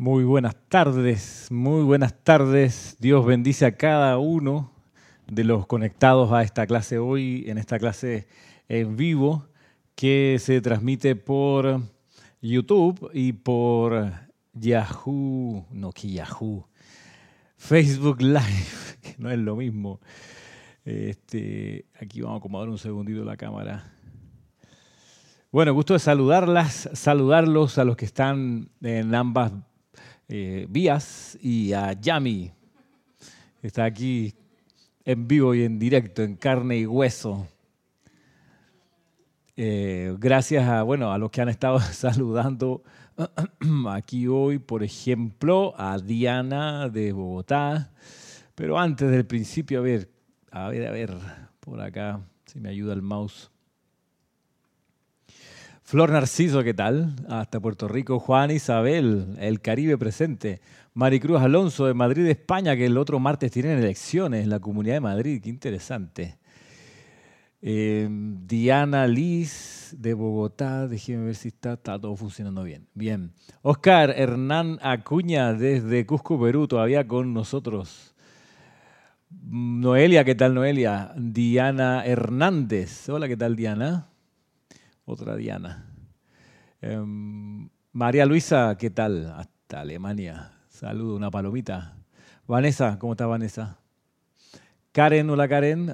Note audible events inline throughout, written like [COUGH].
Muy buenas tardes, muy buenas tardes. Dios bendice a cada uno de los conectados a esta clase hoy, en esta clase en vivo, que se transmite por YouTube y por Yahoo, no que Yahoo, Facebook Live, [LAUGHS] que no es lo mismo. Este, aquí vamos a acomodar un segundito la cámara. Bueno, gusto de saludarlas, saludarlos a los que están en ambas eh, Vías y a Yami. Está aquí en vivo y en directo, en carne y hueso. Eh, gracias a, bueno, a los que han estado [LAUGHS] saludando [CLEARS THROAT] aquí hoy, por ejemplo, a Diana de Bogotá. Pero antes del principio, a ver, a ver, a ver, por acá, si me ayuda el mouse. Flor Narciso, ¿qué tal? Hasta Puerto Rico. Juan Isabel, el Caribe presente. Maricruz Alonso de Madrid, España, que el otro martes tienen elecciones en la Comunidad de Madrid. Qué interesante. Em, Diana Liz de Bogotá, déjeme ver si está, está todo funcionando bien. Bien. Oscar Hernán Acuña desde Cusco, Perú, todavía con nosotros. Noelia, ¿qué tal Noelia? Diana Hernández. Hola, ¿qué tal Diana? Otra Diana. Em, María Luisa, ¿qué tal? Hasta Alemania. Saludo, una palomita. Vanessa, ¿cómo está Vanessa? Karen, hola Karen.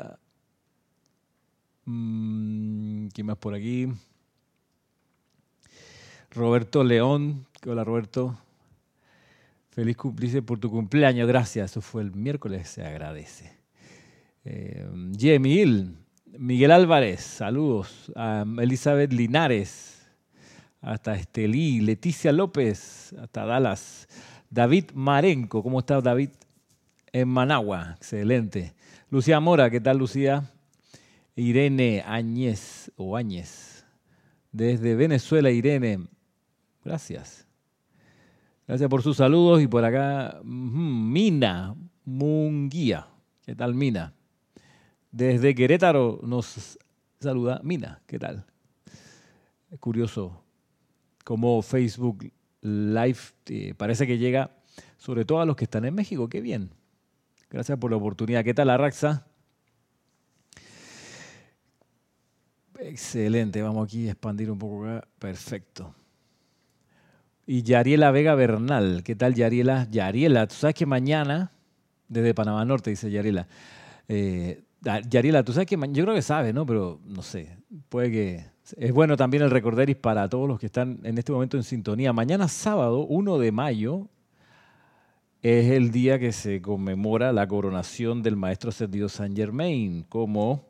Mm, ¿Quién más por aquí? Roberto León. Hola Roberto. Feliz cumplice por tu cumpleaños, gracias. Eso fue el miércoles, se agradece. Eh, Hill. Miguel Álvarez, saludos. A Elizabeth Linares, hasta Estelí. Leticia López, hasta Dallas. David Marenco, ¿cómo está David? En Managua, excelente. Lucía Mora, ¿qué tal Lucía? Irene Áñez o Áñez, desde Venezuela, Irene, gracias. Gracias por sus saludos y por acá, Mina Munguía, ¿qué tal Mina? Desde Querétaro nos saluda Mina. ¿Qué tal? Curioso cómo Facebook Live eh, parece que llega sobre todo a los que están en México. Qué bien. Gracias por la oportunidad. ¿Qué tal, Arraxa? Excelente. Vamos aquí a expandir un poco acá. Perfecto. Y Yariela Vega Bernal. ¿Qué tal, Yariela? Yariela, tú sabes que mañana, desde Panamá Norte, dice Yariela, eh, Yariela, tú sabes que yo creo que sabes, ¿no? Pero no sé, puede que... Es bueno también el recorderis para todos los que están en este momento en sintonía. Mañana sábado, 1 de mayo, es el día que se conmemora la coronación del maestro ascendido San Germain como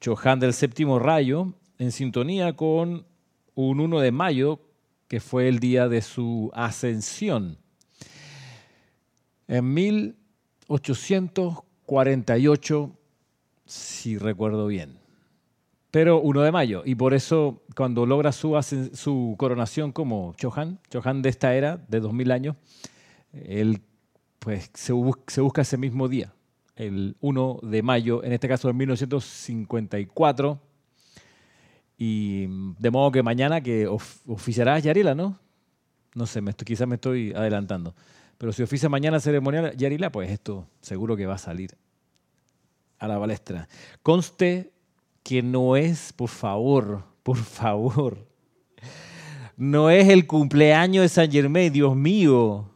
Chohan del séptimo rayo, en sintonía con un 1 de mayo, que fue el día de su ascensión. En 1848 si recuerdo bien. Pero 1 de mayo, y por eso cuando logra su, coronación como Chohan, Chohan de esta era, de 2000 años, él pues se, busca ese mismo día, el 1 de mayo, en este caso de 1954. Y de modo que mañana que oficiará Yarila, ¿no? No sé, me quizás me estoy adelantando. Pero si oficia mañana ceremonial Yarila, pues esto seguro que va a salir a la balestra. Conste que no es, por favor, por favor, no es el cumpleaños de San Germain, Dios mío.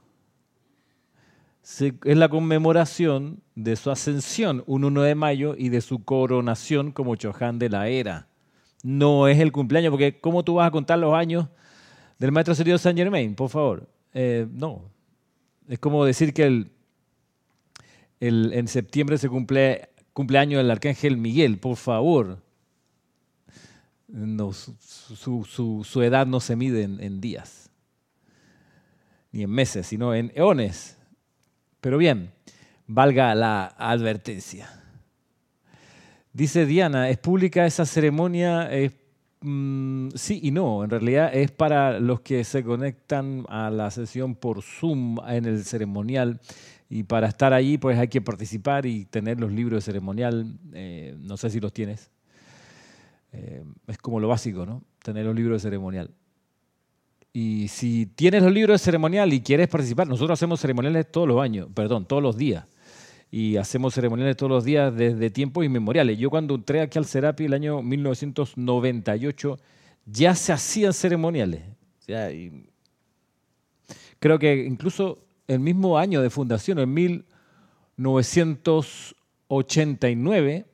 Es la conmemoración de su ascensión, un 1 de mayo, y de su coronación como Chohan de la era. No es el cumpleaños, porque ¿cómo tú vas a contar los años del maestro serio San Germain? Por favor. Eh, no. Es como decir que el, el, en septiembre se cumple cumpleaños del arcángel Miguel, por favor. su, edad no se mide en, días, ni en meses, sino en eones. Pero bien, valga la advertencia. Dice Diana, ¿es pública esa ceremonia? Mm, sí y no, en realidad es para los que se conectan a la sesión por Zoom en el ceremonial y para estar allí, pues hay que participar y tener los libros de ceremonial. Eh, no sé si los tienes. Eh, es como lo básico, ¿no? Tener los libros de ceremonial. Y si tienes los libros de ceremonial y quieres participar, nosotros hacemos ceremoniales todos los años, perdón, todos los días. Y hacemos ceremoniales todos los días desde tiempos inmemoriales. Yo cuando entré aquí al Serapi el año 1998, ya se hacían ceremoniales. creo que incluso el mismo año de fundación, en 1989,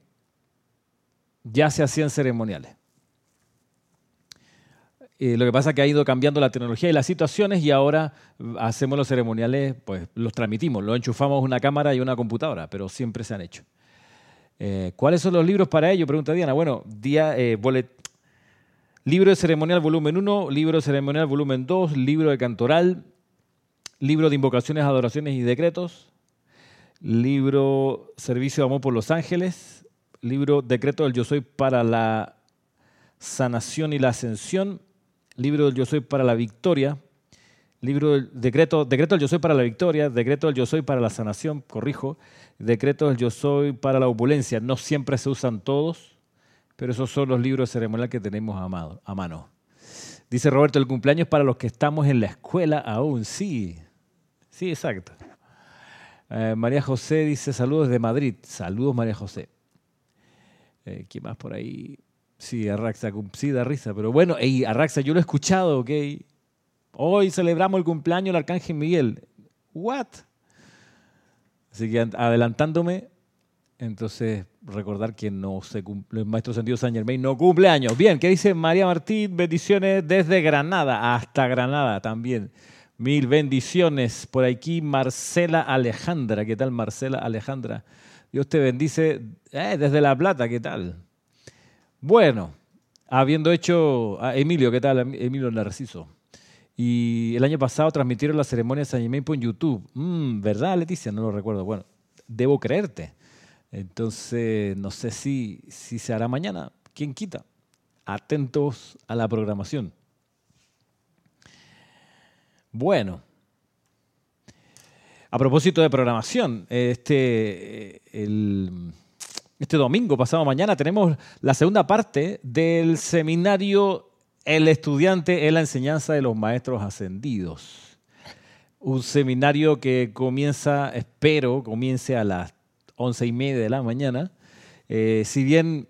ya se hacían ceremoniales. Eh, lo que pasa es que ha ido cambiando la tecnología y las situaciones y ahora hacemos los ceremoniales, pues los transmitimos, los enchufamos una cámara y una computadora, pero siempre se han hecho. Eh, ¿Cuáles son los libros para ello? Pregunta Diana. Bueno, día, eh, libro de ceremonial volumen 1, libro de ceremonial volumen 2, libro de cantoral, libro de invocaciones, adoraciones y decretos, libro Servicio de Amor por los Ángeles, libro Decreto del Yo Soy para la Sanación y la Ascensión, libro del Yo Soy para la Victoria, libro del decreto, decreto del Yo Soy para la Victoria, decreto del Yo Soy para la Sanación, corrijo, decreto del Yo Soy para la Opulencia. No siempre se usan todos, pero esos son los libros ceremoniales que tenemos a, mano. Dice Roberto, el cumpleaños para los que estamos en la escuela aún, sí, sí, exacto. Eh, María José dice saludos de Madrid. Saludos María José. Eh, ¿Quién más por ahí? Sí, Arraxa, sí, da risa. Pero bueno, hey, Arraxa, yo lo he escuchado, ¿ok? Hoy celebramos el cumpleaños del Arcángel Miguel. ¿What? Así que adelantándome, entonces recordar que no se cumple, el maestro sentido San Germain no cumple años. Bien, ¿qué dice María Martín? Bendiciones desde Granada hasta Granada también. Mil bendiciones. Por aquí Marcela Alejandra. ¿Qué tal Marcela Alejandra? Dios te bendice eh, desde La Plata. ¿Qué tal? Bueno, habiendo hecho, a Emilio, ¿qué tal? Emilio Narciso. Y el año pasado transmitieron la ceremonia de San Germain en YouTube. Mm, ¿Verdad, Leticia? No lo recuerdo. Bueno, debo creerte. Entonces, no sé si, si se hará mañana. ¿Quién quita? Atentos a la programación. Bueno, a propósito de programación, este, el, este domingo, pasado mañana, tenemos la segunda parte del seminario El estudiante en la enseñanza de los maestros ascendidos. Un seminario que comienza, espero, comience a las once y media de la mañana. Eh, si bien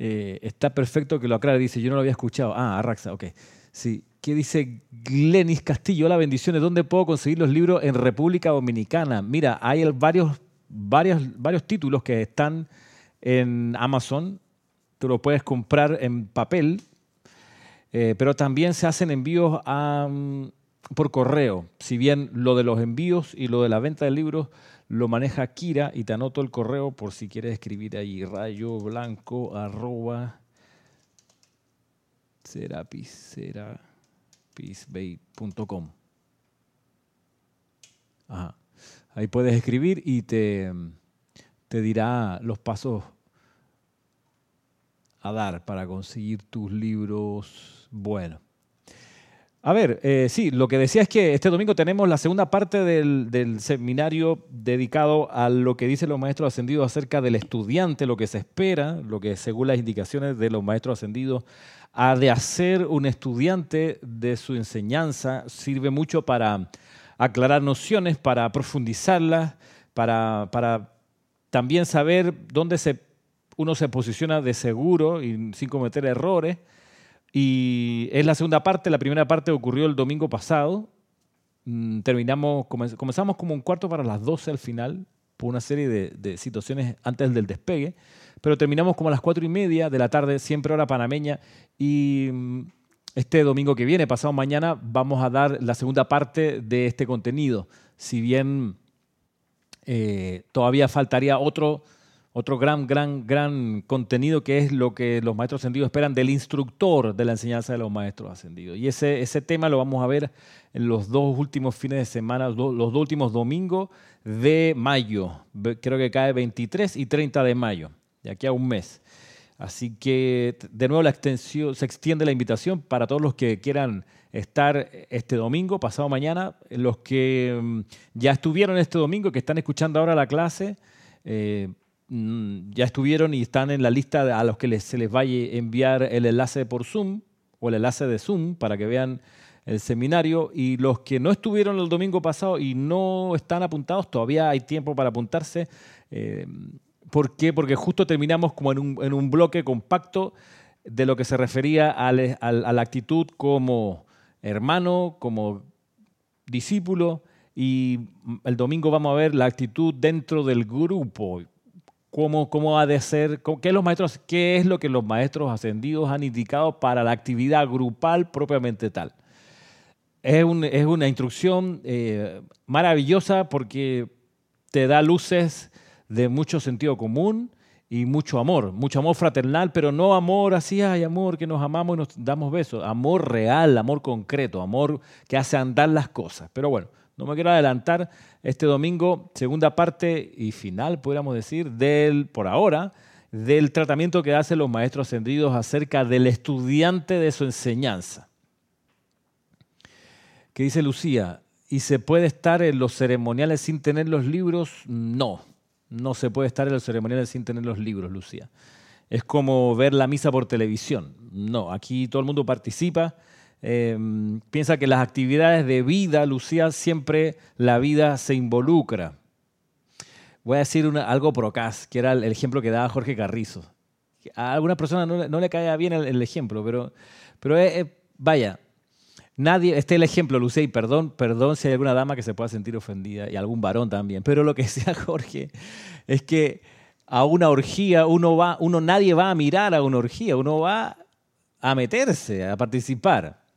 eh, está perfecto que lo aclare, dice, yo no lo había escuchado. Ah, Arraxa, ok. Sí, ¿qué dice Glenis Castillo? Hola, bendiciones. ¿Dónde puedo conseguir los libros en República Dominicana? Mira, hay varios varios, varios títulos que están en Amazon. Tú los puedes comprar en papel, eh, pero también se hacen envíos mm, por correo. Si bien lo de los envíos y lo de la venta de libros lo maneja Kira y te anoto el correo por si quieres escribir ahí rayo blanco arroba Ajá. Ahí puedes escribir y te, te dirá los pasos a dar para conseguir tus libros buenos. A ver, eh, sí, lo que decía es que este domingo tenemos la segunda parte del, seminario dedicado a lo que dicen los maestros ascendidos acerca del estudiante, lo que se espera, lo que según las indicaciones de los maestros ascendidos ha de hacer un estudiante de su enseñanza. Sirve mucho para aclarar nociones, para profundizarlas, para, para también saber dónde se, uno se posiciona de seguro y sin cometer errores. Y es la segunda parte, la primera parte ocurrió el domingo pasado. Mm, terminamos, comenzamos como un cuarto para las 12 al final, por una serie de, situaciones antes del despegue, pero terminamos como a las cuatro y media de la tarde, siempre hora panameña, y mm, este domingo que viene, pasado mañana, vamos a dar la segunda parte de este contenido. Si bien eh, todavía faltaría otro, otro gran, gran, gran contenido que es lo que los maestros ascendidos esperan del instructor de la enseñanza de los maestros ascendidos. Y ese, ese tema lo vamos a ver en los dos últimos fines de semana, los dos últimos domingos de mayo. Creo que cae 23 y 30 de mayo, de aquí a un mes. Así que de nuevo la extensión, se extiende la invitación para todos los que quieran estar este domingo, pasado mañana, los que mm, ya estuvieron este domingo, que están escuchando ahora la clase, eh, ya estuvieron y están en la lista a los que se les vaya a enviar el enlace por Zoom o el enlace de Zoom para que vean el seminario. Y los que no estuvieron el domingo pasado y no están apuntados, todavía hay tiempo para apuntarse. Eh, ¿Por qué? Porque justo terminamos como en un, en un, bloque compacto de lo que se refería a, a la actitud como hermano, como discípulo. Y el domingo vamos a ver la actitud dentro del grupo cómo, cómo ha de ser, qué, los maestros, qué es lo que los maestros ascendidos han indicado para la actividad grupal propiamente tal. Es, es una instrucción eh, maravillosa porque te da luces de mucho sentido común y mucho amor, mucho amor fraternal, pero no amor así, hay amor que nos amamos y nos damos besos, amor real, amor concreto, amor que hace andar las cosas. Pero bueno, no me quiero adelantar. Este domingo, segunda parte y final, podríamos decir, del, por ahora, del tratamiento que hacen los maestros ascendidos acerca del estudiante de su enseñanza. ¿Qué dice Lucía? ¿Y se puede estar en los ceremoniales sin tener los libros? No, no se puede estar en los ceremoniales sin tener los libros, Lucía. Es como ver la misa por televisión. No, aquí todo el mundo participa Em, piensa que las actividades de vida, Lucía, siempre la vida se involucra. Voy a decir algo procas, que era el, ejemplo que daba Jorge Carrizo. A algunas personas no, le caía bien el, ejemplo, pero, pero vaya, nadie, este es el ejemplo, Lucía, y perdón, perdón si hay alguna dama que se pueda sentir ofendida, y algún varón también, pero lo que [LAUGHS] decía Jorge es que a una orgía uno va, uno nadie va a mirar a una orgía, uno va a meterse, a participar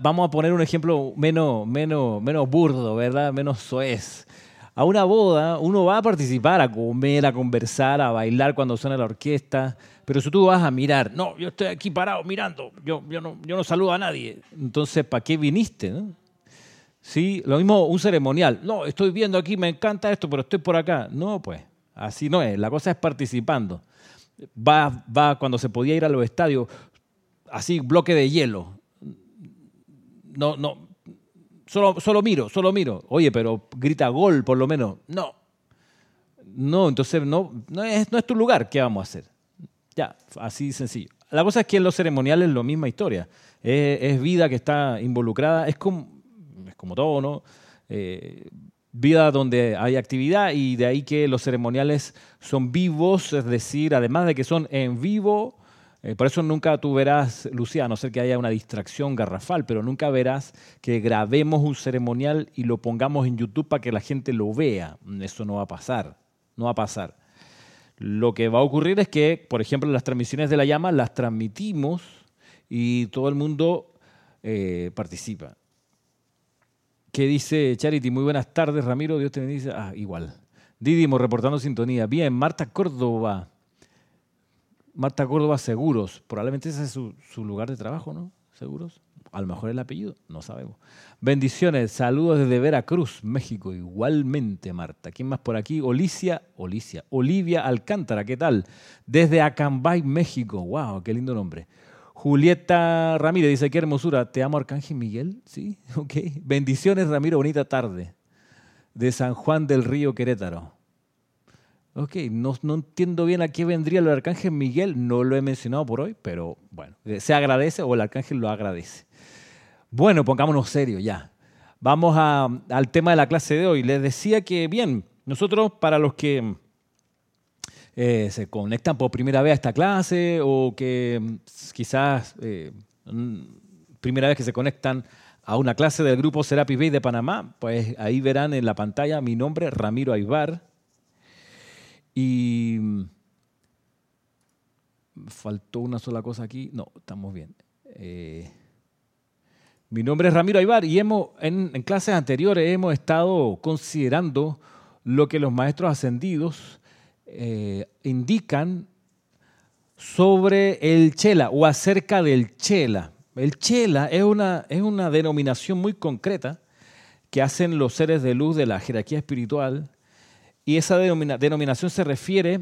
vamos a poner un ejemplo menos, menos, menos burdo, ¿verdad? Menos soez. A una boda uno va a participar, a comer, a conversar, a bailar cuando suena la orquesta, pero si tú vas a mirar, no, yo estoy aquí parado mirando, yo, yo, no, yo no saludo a nadie, entonces ¿para qué viniste? ¿Sí? Lo mismo un ceremonial, no, estoy viendo aquí, me encanta esto, pero estoy por acá. No, pues, así no es, la cosa es participando. Va, va cuando se podía ir a los estadios, así bloque de hielo, no, no, solo, solo miro, solo miro. Oye, pero grita gol por lo menos. No. No, entonces no, no, es, no es tu lugar. ¿Qué vamos a hacer? Ya, así sencillo. La cosa es que en los ceremoniales es la misma historia. Es, vida que está involucrada. Es como, es como todo, ¿no? Eh, vida donde hay actividad y de ahí que los ceremoniales son vivos, es decir, además de que son en vivo, eh, por eso nunca tú verás, Lucía, a no ser que haya una distracción garrafal, pero nunca verás que grabemos un ceremonial y lo pongamos en YouTube para que la gente lo vea. Eso no va a pasar, no va a pasar. Lo que va a ocurrir es que, por ejemplo, las transmisiones de la llama las transmitimos y todo el mundo eh, participa. ¿Qué dice Charity? Muy buenas tardes, Ramiro. Dios te bendice. Ah, igual. Didimo reportando sintonía. Bien, Marta Córdoba. Marta Córdoba Seguros. Probablemente ese es su, lugar de trabajo, ¿no? Seguros. A lo mejor el apellido, no sabemos. Bendiciones, saludos desde Veracruz, México. Igualmente, Marta. ¿Quién más por aquí? Olicia, Olicia, Olivia Alcántara, ¿qué tal? Desde Acambay, México. ¡Wow! ¡Qué lindo nombre! Julieta Ramírez dice, qué hermosura. Te amo, Arcángel Miguel. Sí, [LAUGHS] ok. Bendiciones, Ramiro. Bonita tarde. De San Juan del Río, Querétaro. Ok, no, entiendo bien a qué vendría el arcángel Miguel, no lo he mencionado por hoy, pero bueno, eh, se agradece o el arcángel lo agradece. Bueno, pongámonos serios ya. Vamos al tema de la clase de hoy. Les decía que, bien, nosotros para los que eh, se conectan por primera vez a esta clase o que mm, quizás eh, mm, primera vez que se conectan a una clase del grupo Serapis Bay de Panamá, pues ahí verán en la pantalla mi nombre, Ramiro Aybar y faltó una sola cosa aquí. No, estamos bien. Eh, mi nombre es Ramiro Aybar y hemos, en, clases anteriores hemos estado considerando lo que los maestros ascendidos eh, indican sobre el chela o acerca del chela. El chela es una, es una denominación muy concreta que hacen los seres de luz de la jerarquía espiritual y esa denominación se refiere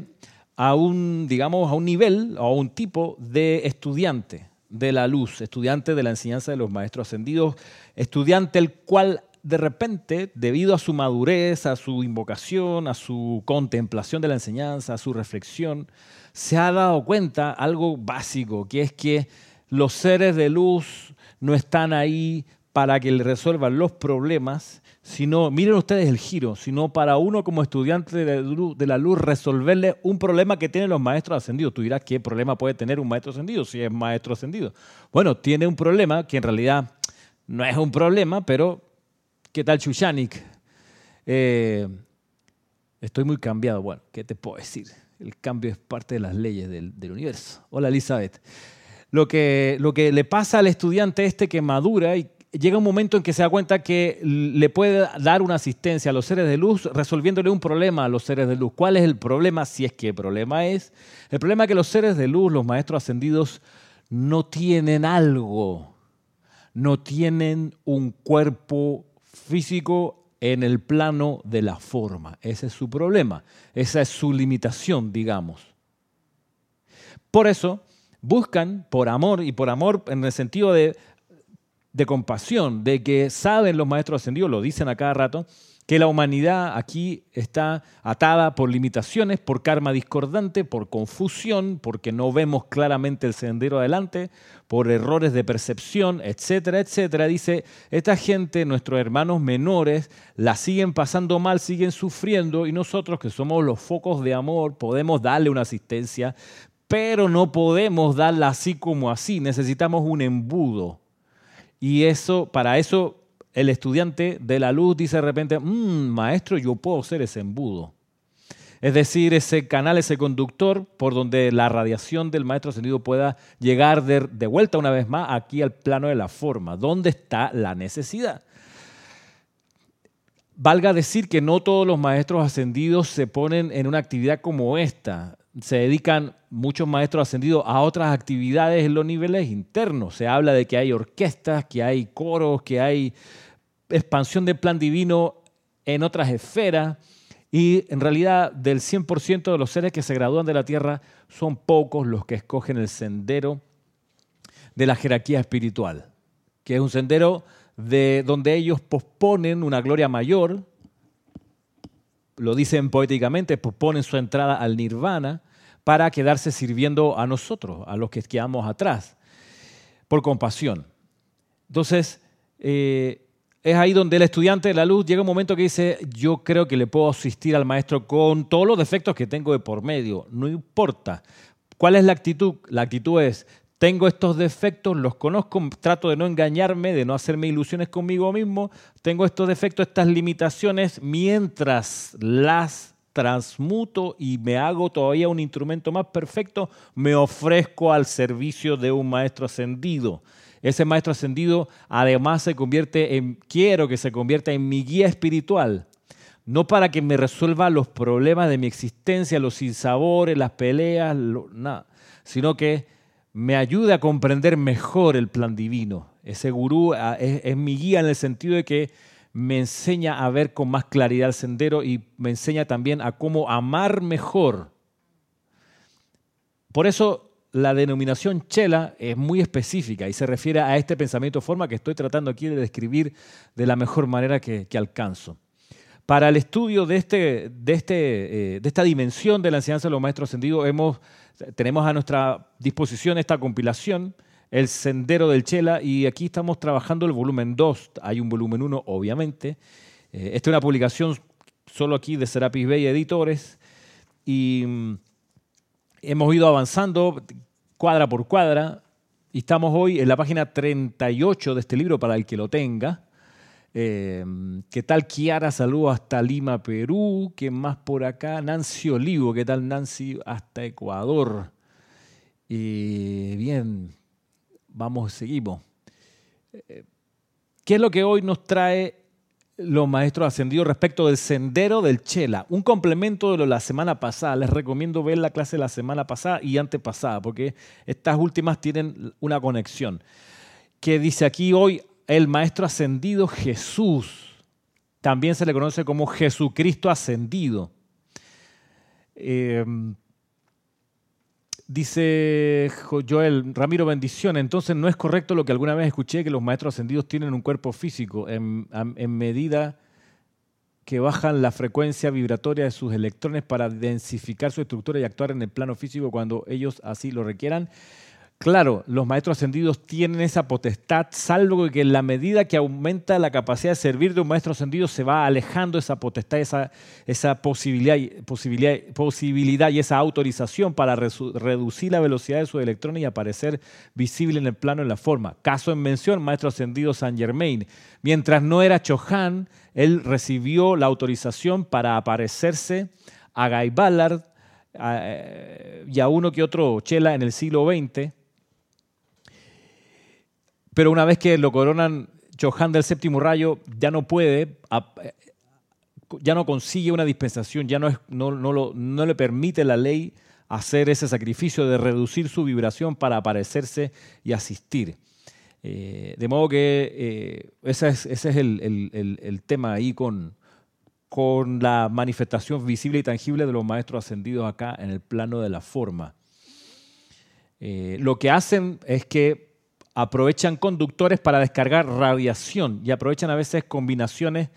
a un, digamos, a un nivel o a un tipo de estudiante de la luz, estudiante de la enseñanza de los maestros ascendidos, estudiante el cual de repente, debido a su madurez, a su invocación, a su contemplación de la enseñanza, a su reflexión, se ha dado cuenta algo básico, que es que los seres de luz no están ahí para que le resuelvan los problemas, sino, miren ustedes el giro, sino para uno como estudiante de la luz resolverle un problema que tienen los maestros ascendidos. Tú dirás, ¿qué problema puede tener un maestro ascendido si es maestro ascendido? Bueno, tiene un problema que en realidad no es un problema, pero ¿qué tal Chuchanik? Eh, estoy muy cambiado. Bueno, ¿qué te puedo decir? El cambio es parte de las leyes del, del universo. Hola Elizabeth. Lo que, lo que le pasa al estudiante este que madura y llega un momento en que se da cuenta que le puede dar una asistencia a los seres de luz resolviéndole un problema a los seres de luz. ¿Cuál es el problema? Si es que el problema es, el problema es que los seres de luz, los maestros ascendidos, no tienen algo, no tienen un cuerpo físico en el plano de la forma. Ese es su problema, esa es su limitación, digamos. Por eso buscan por amor y por amor en el sentido de de compasión, de que saben los maestros ascendidos, lo dicen a cada rato, que la humanidad aquí está atada por limitaciones, por karma discordante, por confusión, porque no vemos claramente el sendero adelante, por errores de percepción, etcétera, etcétera. Dice, esta gente, nuestros hermanos menores, la siguen pasando mal, siguen sufriendo y nosotros que somos los focos de amor podemos darle una asistencia, pero no podemos darla así como así, necesitamos un embudo y eso, para eso, el estudiante de la luz dice de repente, mm, maestro, yo puedo ser ese embudo. Es decir, ese canal, ese conductor por donde la radiación del maestro ascendido pueda llegar de, de vuelta una vez más aquí al plano de la forma. ¿Dónde está la necesidad? Valga decir que no todos los maestros ascendidos se ponen en una actividad como esta se dedican muchos maestros ascendidos a otras actividades en los niveles internos. Se habla de que hay orquestas, que hay coros, que hay expansión del plan divino en otras esferas. Y en realidad del 100% de los seres que se gradúan de la Tierra son pocos los que escogen el sendero de la jerarquía espiritual, que es un sendero de donde ellos posponen una gloria mayor, lo dicen poéticamente, posponen su entrada al nirvana para quedarse sirviendo a nosotros, a los que quedamos atrás, por compasión. Entonces, eh, es ahí donde el estudiante de la luz llega un momento que dice, yo creo que le puedo asistir al maestro con todos los defectos que tengo de por medio, no importa. ¿Cuál es la actitud? La actitud es, tengo estos defectos, los conozco, trato de no engañarme, de no hacerme ilusiones conmigo mismo, tengo estos defectos, estas limitaciones, mientras las transmuto y me hago todavía un instrumento más perfecto, me ofrezco al servicio de un maestro ascendido. Ese maestro ascendido además se convierte en, quiero que se convierta en mi guía espiritual, no para que me resuelva los problemas de mi existencia, los sinsabores, las peleas, nada, sino que me ayuda a comprender mejor el plan divino. Ese gurú ah, es, mi guía en el sentido de que me enseña a ver con más claridad el sendero y me enseña también a cómo amar mejor. Por eso la denominación chela es muy específica y se refiere a este pensamiento forma que estoy tratando aquí de describir de la mejor manera que, alcanzo. Para el estudio de, este, de, este, eh, de esta dimensión de la enseñanza de los maestros ascendidos hemos tenemos a nuestra disposición esta compilación, El Sendero del Chela, y aquí estamos trabajando el volumen 2. Hay un volumen 1, obviamente. Eh, esta es una publicación solo aquí de Serapis Bay Editores, y mm, hemos ido avanzando cuadra por cuadra, y estamos hoy en la página 38 de este libro para el que lo tenga. Em, ¿Qué tal Kiara? Saludos hasta Lima, Perú. ¿Qué más por acá? Nancy Olivo. ¿Qué tal Nancy? Hasta Ecuador. Y bien, vamos, seguimos. Eh, ¿Qué es lo que hoy nos trae los maestros ascendidos respecto del sendero del Chela? Un complemento de lo de la semana pasada. Les recomiendo ver la clase de la semana pasada y antepasada, porque estas últimas tienen una conexión. Que dice aquí hoy, el Maestro ascendido Jesús. También se le conoce como Jesucristo ascendido. Em, dice Joel, Ramiro, bendición. Entonces no es correcto lo que alguna vez escuché, que los maestros ascendidos tienen un cuerpo físico en, en medida que bajan la frecuencia vibratoria de sus electrones para densificar su estructura y actuar en el plano físico cuando ellos así lo requieran. Claro, los maestros ascendidos tienen esa potestad, salvo que en la medida que aumenta la capacidad de servir de un maestro ascendido, se va alejando esa potestad, esa, esa posibilidad, posibilidad, posibilidad y esa autorización para reducir la velocidad de su electrones y aparecer visible en el plano en la forma. Caso en mención, maestro ascendido Saint Germain. Mientras no era Chohan, él recibió la autorización para aparecerse a Guy Ballard eh, y a uno que otro Chela en el siglo XX pero una vez que lo coronan Johan del séptimo rayo, ya no puede, ya no consigue una dispensación, ya no, es, no, no, le permite la ley hacer ese sacrificio de reducir su vibración para aparecerse y asistir. Eh, de modo que eh, ese es, ese es el, tema ahí con, con la manifestación visible y tangible de los maestros ascendidos acá en el plano de la forma. Eh, lo que hacen es que aprovechan conductores para descargar radiación y aprovechan a veces combinaciones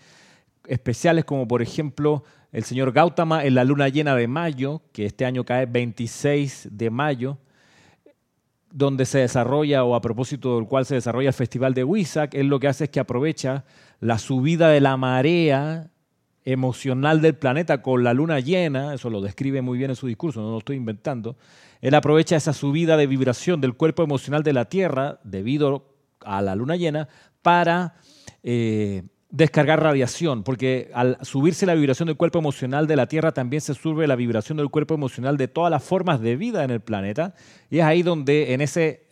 especiales como por ejemplo el señor Gautama en la luna llena de mayo, que este año cae 26 de mayo, donde se desarrolla o a propósito del cual se desarrolla el festival de Huizac, él lo que hace es que aprovecha la subida de la marea emocional del planeta con la luna llena, eso lo describe muy bien en su discurso, no lo estoy inventando, él aprovecha esa subida de vibración del cuerpo emocional de la Tierra debido a la luna llena para eh, descargar radiación, porque al subirse la vibración del cuerpo emocional de la Tierra también se sube la vibración del cuerpo emocional de todas las formas de vida en el planeta y es ahí donde en ese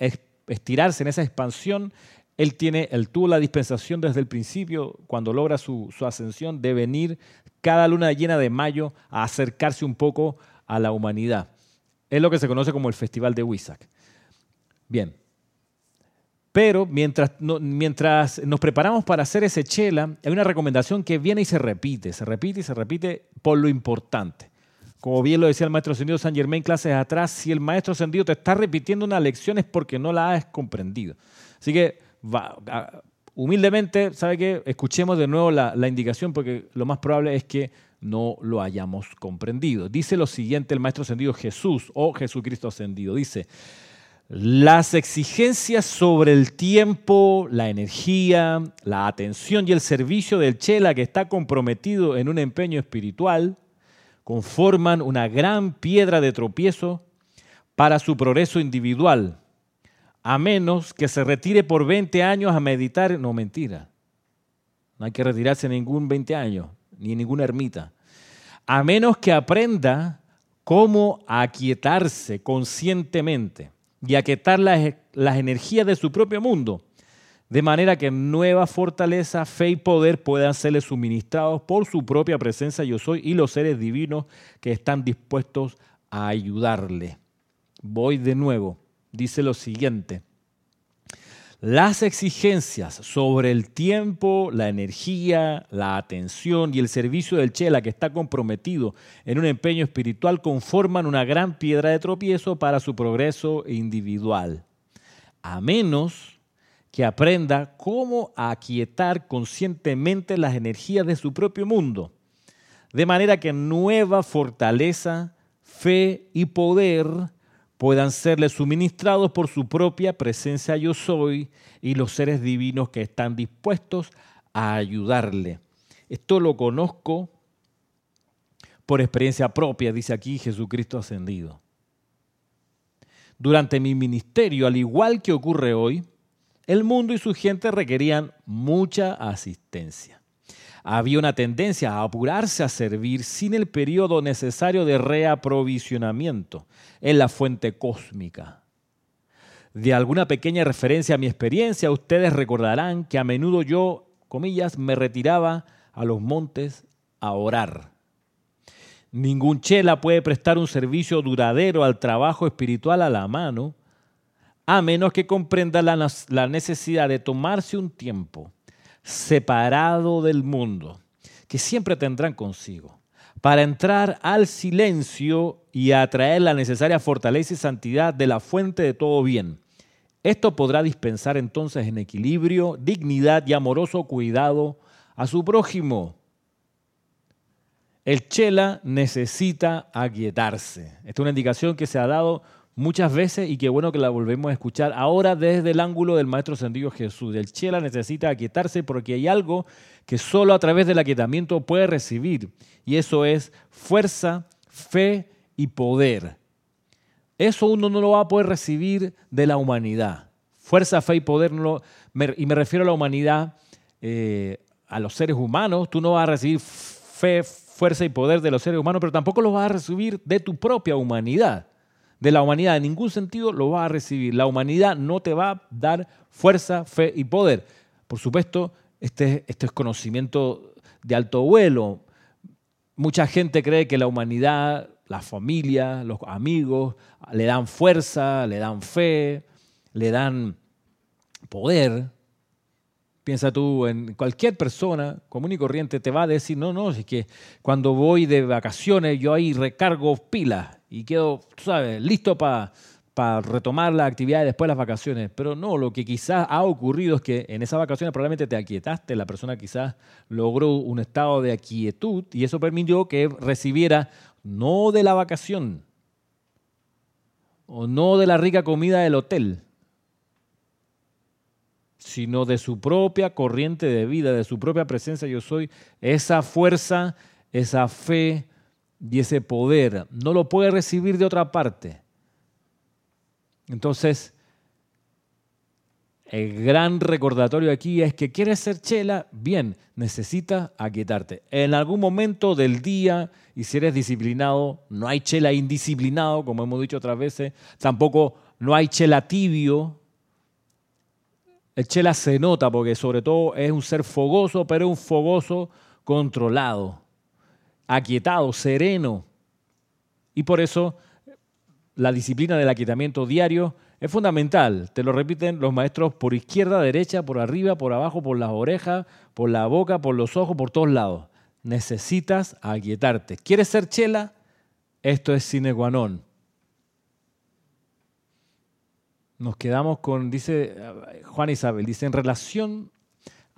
estirarse, en esa expansión, él tiene, él tuvo la dispensación desde el principio, cuando logra su, su ascensión, de venir cada luna llena de mayo a acercarse un poco a la humanidad. Es lo que se conoce como el Festival de Huizac. Bien. Pero mientras, mientras nos preparamos para hacer ese chela, hay una recomendación que viene y se repite, se repite y se repite por lo importante. Como bien lo decía el maestro ascendido San Germain clases atrás, si el maestro ascendido te está repitiendo una lección es porque no la has comprendido. Así que humildemente, ¿sabe qué? Escuchemos de nuevo la, la indicación porque lo más probable es que no lo hayamos comprendido. Dice lo siguiente el Maestro Ascendido Jesús o Jesucristo Ascendido. Dice, las exigencias sobre el tiempo, la energía, la atención y el servicio del Chela que está comprometido en un empeño espiritual conforman una gran piedra de tropiezo para su progreso individual, a menos que se retire por 20 años a meditar. No, mentira. No hay que retirarse ningún 20 años ni ninguna ermita, a menos que aprenda cómo aquietarse conscientemente y aquietar las, las energías de su propio mundo, de manera que nueva fortaleza, fe y poder puedan serle suministrados por su propia presencia yo soy y los seres divinos que están dispuestos a ayudarle. Voy de nuevo, dice lo siguiente. Las exigencias sobre el tiempo, la energía, la atención y el servicio del Chela que está comprometido en un empeño espiritual conforman una gran piedra de tropiezo para su progreso individual. A menos que aprenda cómo aquietar conscientemente las energías de su propio mundo, de manera que nueva fortaleza, fe y poder puedan serle suministrados por su propia presencia yo soy y los seres divinos que están dispuestos a ayudarle. Esto lo conozco por experiencia propia, dice aquí Jesucristo ascendido. Durante mi ministerio, al igual que ocurre hoy, el mundo y su gente requerían mucha asistencia había una tendencia a apurarse a servir sin el periodo necesario de reaprovisionamiento en la fuente cósmica. De alguna pequeña referencia a mi experiencia, ustedes recordarán que a menudo yo, comillas, me retiraba a los montes a orar. Ningún chela puede prestar un servicio duradero al trabajo espiritual a la mano, a menos que comprenda la, la necesidad de tomarse un tiempo separado del mundo, que siempre tendrán consigo, para entrar al silencio y atraer la necesaria fortaleza y santidad de la fuente de todo bien. Esto podrá dispensar entonces en equilibrio, dignidad y amoroso cuidado a su prójimo. El chela necesita aquietarse. Esta es una indicación que se ha dado muchas veces y qué bueno que la volvemos a escuchar ahora desde el ángulo del Maestro Ascendido Jesús. El Chela necesita aquietarse porque hay algo que solo a través del aquietamiento puede recibir y eso es fuerza, fe y poder. Eso uno no lo va a poder recibir de la humanidad. Fuerza, fe y poder, no y me refiero a la humanidad, eh, a los seres humanos. Tú no vas a recibir fe, fuerza y poder de los seres humanos, pero tampoco lo vas a recibir de tu propia humanidad. De la humanidad, en ningún sentido lo vas a recibir. La humanidad no te va a dar fuerza, fe y poder. Por supuesto, este, este es conocimiento de alto vuelo. Mucha gente cree que la humanidad, la familia, los amigos, le dan fuerza, le dan fe, le dan poder. Piensa tú en cualquier persona común y corriente te va a decir, no, no, es que cuando voy de vacaciones yo ahí recargo pilas y quedo, sabes, listo para retomar la actividad después de las vacaciones. Pero no, lo que quizás ha ocurrido es que en esas vacaciones probablemente te aquietaste, la persona quizás logró un estado de aquietud y eso permitió que recibiera no de la vacación o no de la rica comida del hotel, sino de su propia corriente de vida, de su propia presencia yo soy, esa fuerza, esa fe y ese poder. No lo puede recibir de otra parte. Entonces, el gran recordatorio aquí es que quieres ser chela, bien, necesitas aquietarte. En algún momento del día, y si eres disciplinado, no hay chela indisciplinado, como hemos dicho otras veces, tampoco no hay chela tibio, el Chela se nota porque sobre todo es un ser fogoso, pero un fogoso controlado, aquietado, sereno. Y por eso la disciplina del aquietamiento diario es fundamental. Te lo repiten los maestros por izquierda, derecha, por arriba, por abajo, por las orejas, por la boca, por los ojos, por todos lados. Necesitas aquietarte. ¿Quieres ser chela? Esto es sine qua non. nos quedamos con, dice Juan Isabel, dice, en relación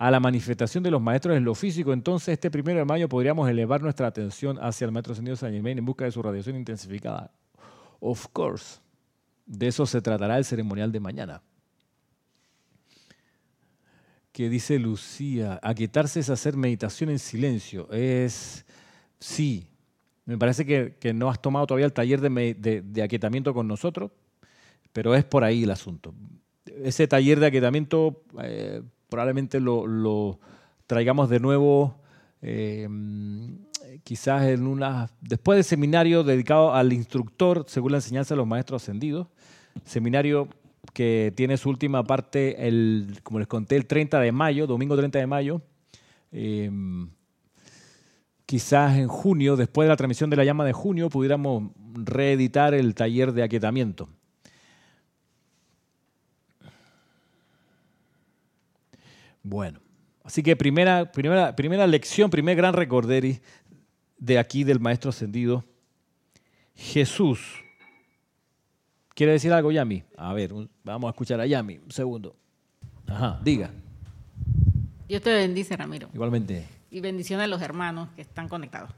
a la manifestación de los maestros en lo físico, entonces este primero de mayo podríamos elevar nuestra atención hacia el maestro ascendido San Germain en busca de su radiación intensificada. Of course, de eso se tratará el ceremonial de mañana. Que dice Lucía, aquietarse es hacer meditación en silencio. Es, sí, me parece que, no has tomado todavía el taller de, de aquietamiento con nosotros pero es por ahí el asunto. Ese taller de aquietamiento eh, probablemente lo, traigamos de nuevo eh, quizás en una, después del seminario dedicado al instructor según la enseñanza de los maestros ascendidos, seminario que tiene su última parte, el, como les conté, el 30 de mayo, domingo 30 de mayo. Eh, quizás en junio, después de la transmisión de la llama de junio, pudiéramos reeditar el taller de aquietamiento. Bueno, así que primera, primera, primera lección, primer gran recorderi de aquí del Maestro Ascendido. Jesús. ¿Quiere decir algo, Yami? A ver, vamos a escuchar a Yami. Un segundo. Ajá, diga. Dios te bendice, Ramiro. Igualmente. Y bendiciones a los hermanos que están conectados.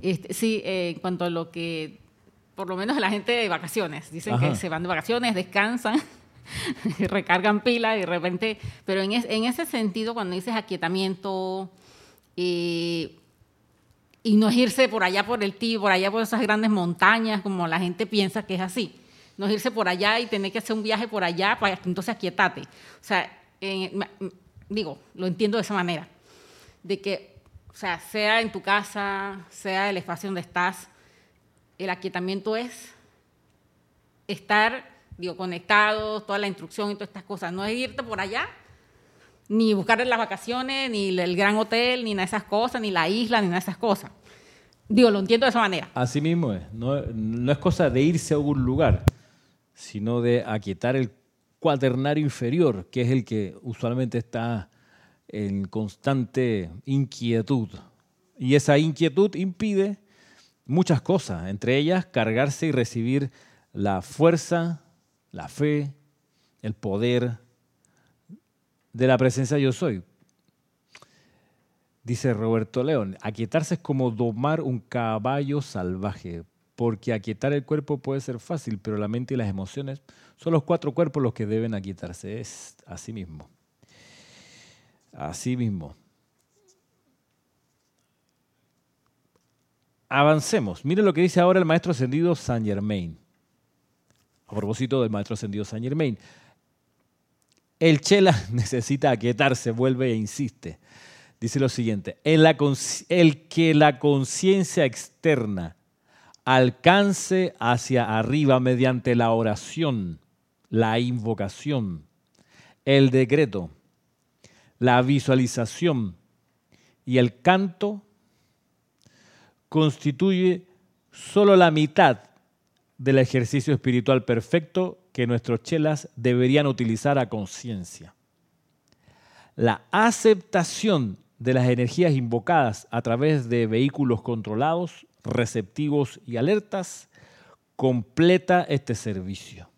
Este, sí, eh, en cuanto a lo que, por lo menos la gente de vacaciones, dicen que se van de vacaciones, descansan [LAUGHS] recargan pila y de repente, pero en, ese sentido, cuando dices aquietamiento y no es irse por allá por el tío, por allá por esas grandes montañas, como la gente piensa que es así, no es irse por allá y tener que hacer un viaje por allá para entonces aquietate. O sea, digo, lo entiendo de esa manera, de que, o sea, sea en tu casa, sea el espacio donde estás, el aquietamiento es estar digo, conectados, toda la instrucción y todas estas cosas. No es irte por allá, ni buscar las vacaciones, ni el gran hotel, ni nada de esas cosas, ni la isla, ni nada de esas cosas. Digo, lo entiendo de esa manera. Así mismo es. No, no es cosa de irse a algún lugar, sino de aquietar el cuaternario inferior, que es el que usualmente está en constante inquietud. Y esa inquietud impide muchas cosas, entre ellas cargarse y recibir la fuerza la fe, el poder de la presencia yo soy. Dice Roberto León, aquietarse es como domar un caballo salvaje. porque aquietar el cuerpo puede ser fácil, pero la mente y las emociones son los cuatro cuerpos los que deben aquietarse. Es así mismo. Así mismo. Avancemos. Miren lo que dice ahora el maestro ascendido Saint Germain. A propósito del maestro ascendido Saint Germain. El chela [LAUGHS] necesita aquietarse, vuelve e insiste. Dice lo siguiente, el que la conciencia externa alcance hacia arriba mediante la oración, la invocación, el decreto, la visualización y el canto, constituye solo la mitad del ejercicio espiritual perfecto que nuestros chelas deberían utilizar a conciencia. La aceptación de las energías invocadas a través de vehículos controlados, receptivos y alertas completa este servicio.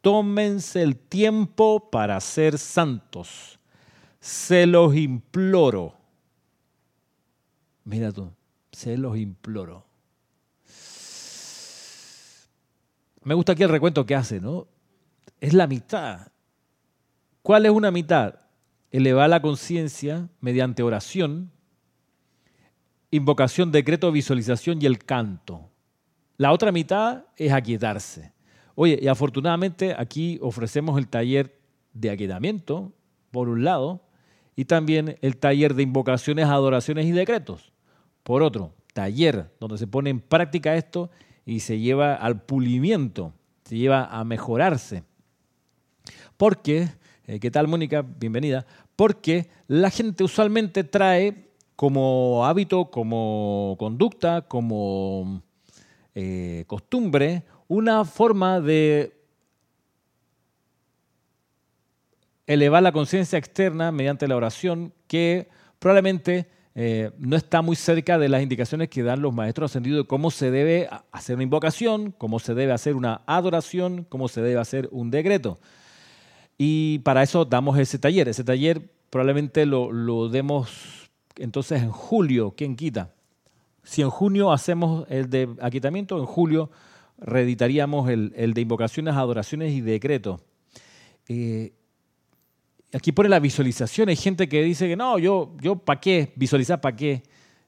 Tómense el tiempo para ser santos. Se los imploro. Mira tú, se los imploro. Me gusta aquí el recuento que hace, ¿no? Es la mitad. ¿Cuál es una mitad? Elevar la conciencia mediante oración, invocación, decreto, visualización y el canto. La otra mitad es aquietarse. Oye, y afortunadamente aquí ofrecemos el taller de aquietamiento, por un lado, y también el taller de invocaciones, adoraciones y decretos. Por otro, taller donde se pone en práctica esto y se lleva al pulimiento, se lleva a mejorarse. Porque, eh, ¿qué tal Mónica? Bienvenida. Porque la gente usualmente trae como hábito, como conducta, como eh, costumbre, una forma de elevar la conciencia externa mediante la oración que probablemente eh, no está muy cerca de las indicaciones que dan los maestros ascendidos de cómo se debe hacer una invocación, cómo se debe hacer una adoración, cómo se debe hacer un decreto. Y para eso damos ese taller. Ese taller probablemente lo, demos entonces en julio. ¿Quién quita? Si en junio hacemos el de aquitamiento, en julio reeditaríamos el, de invocaciones, adoraciones y decretos. Eh, Aquí pone la visualización. Hay gente que dice que no, yo, yo ¿para qué? Visualizar, ¿para qué?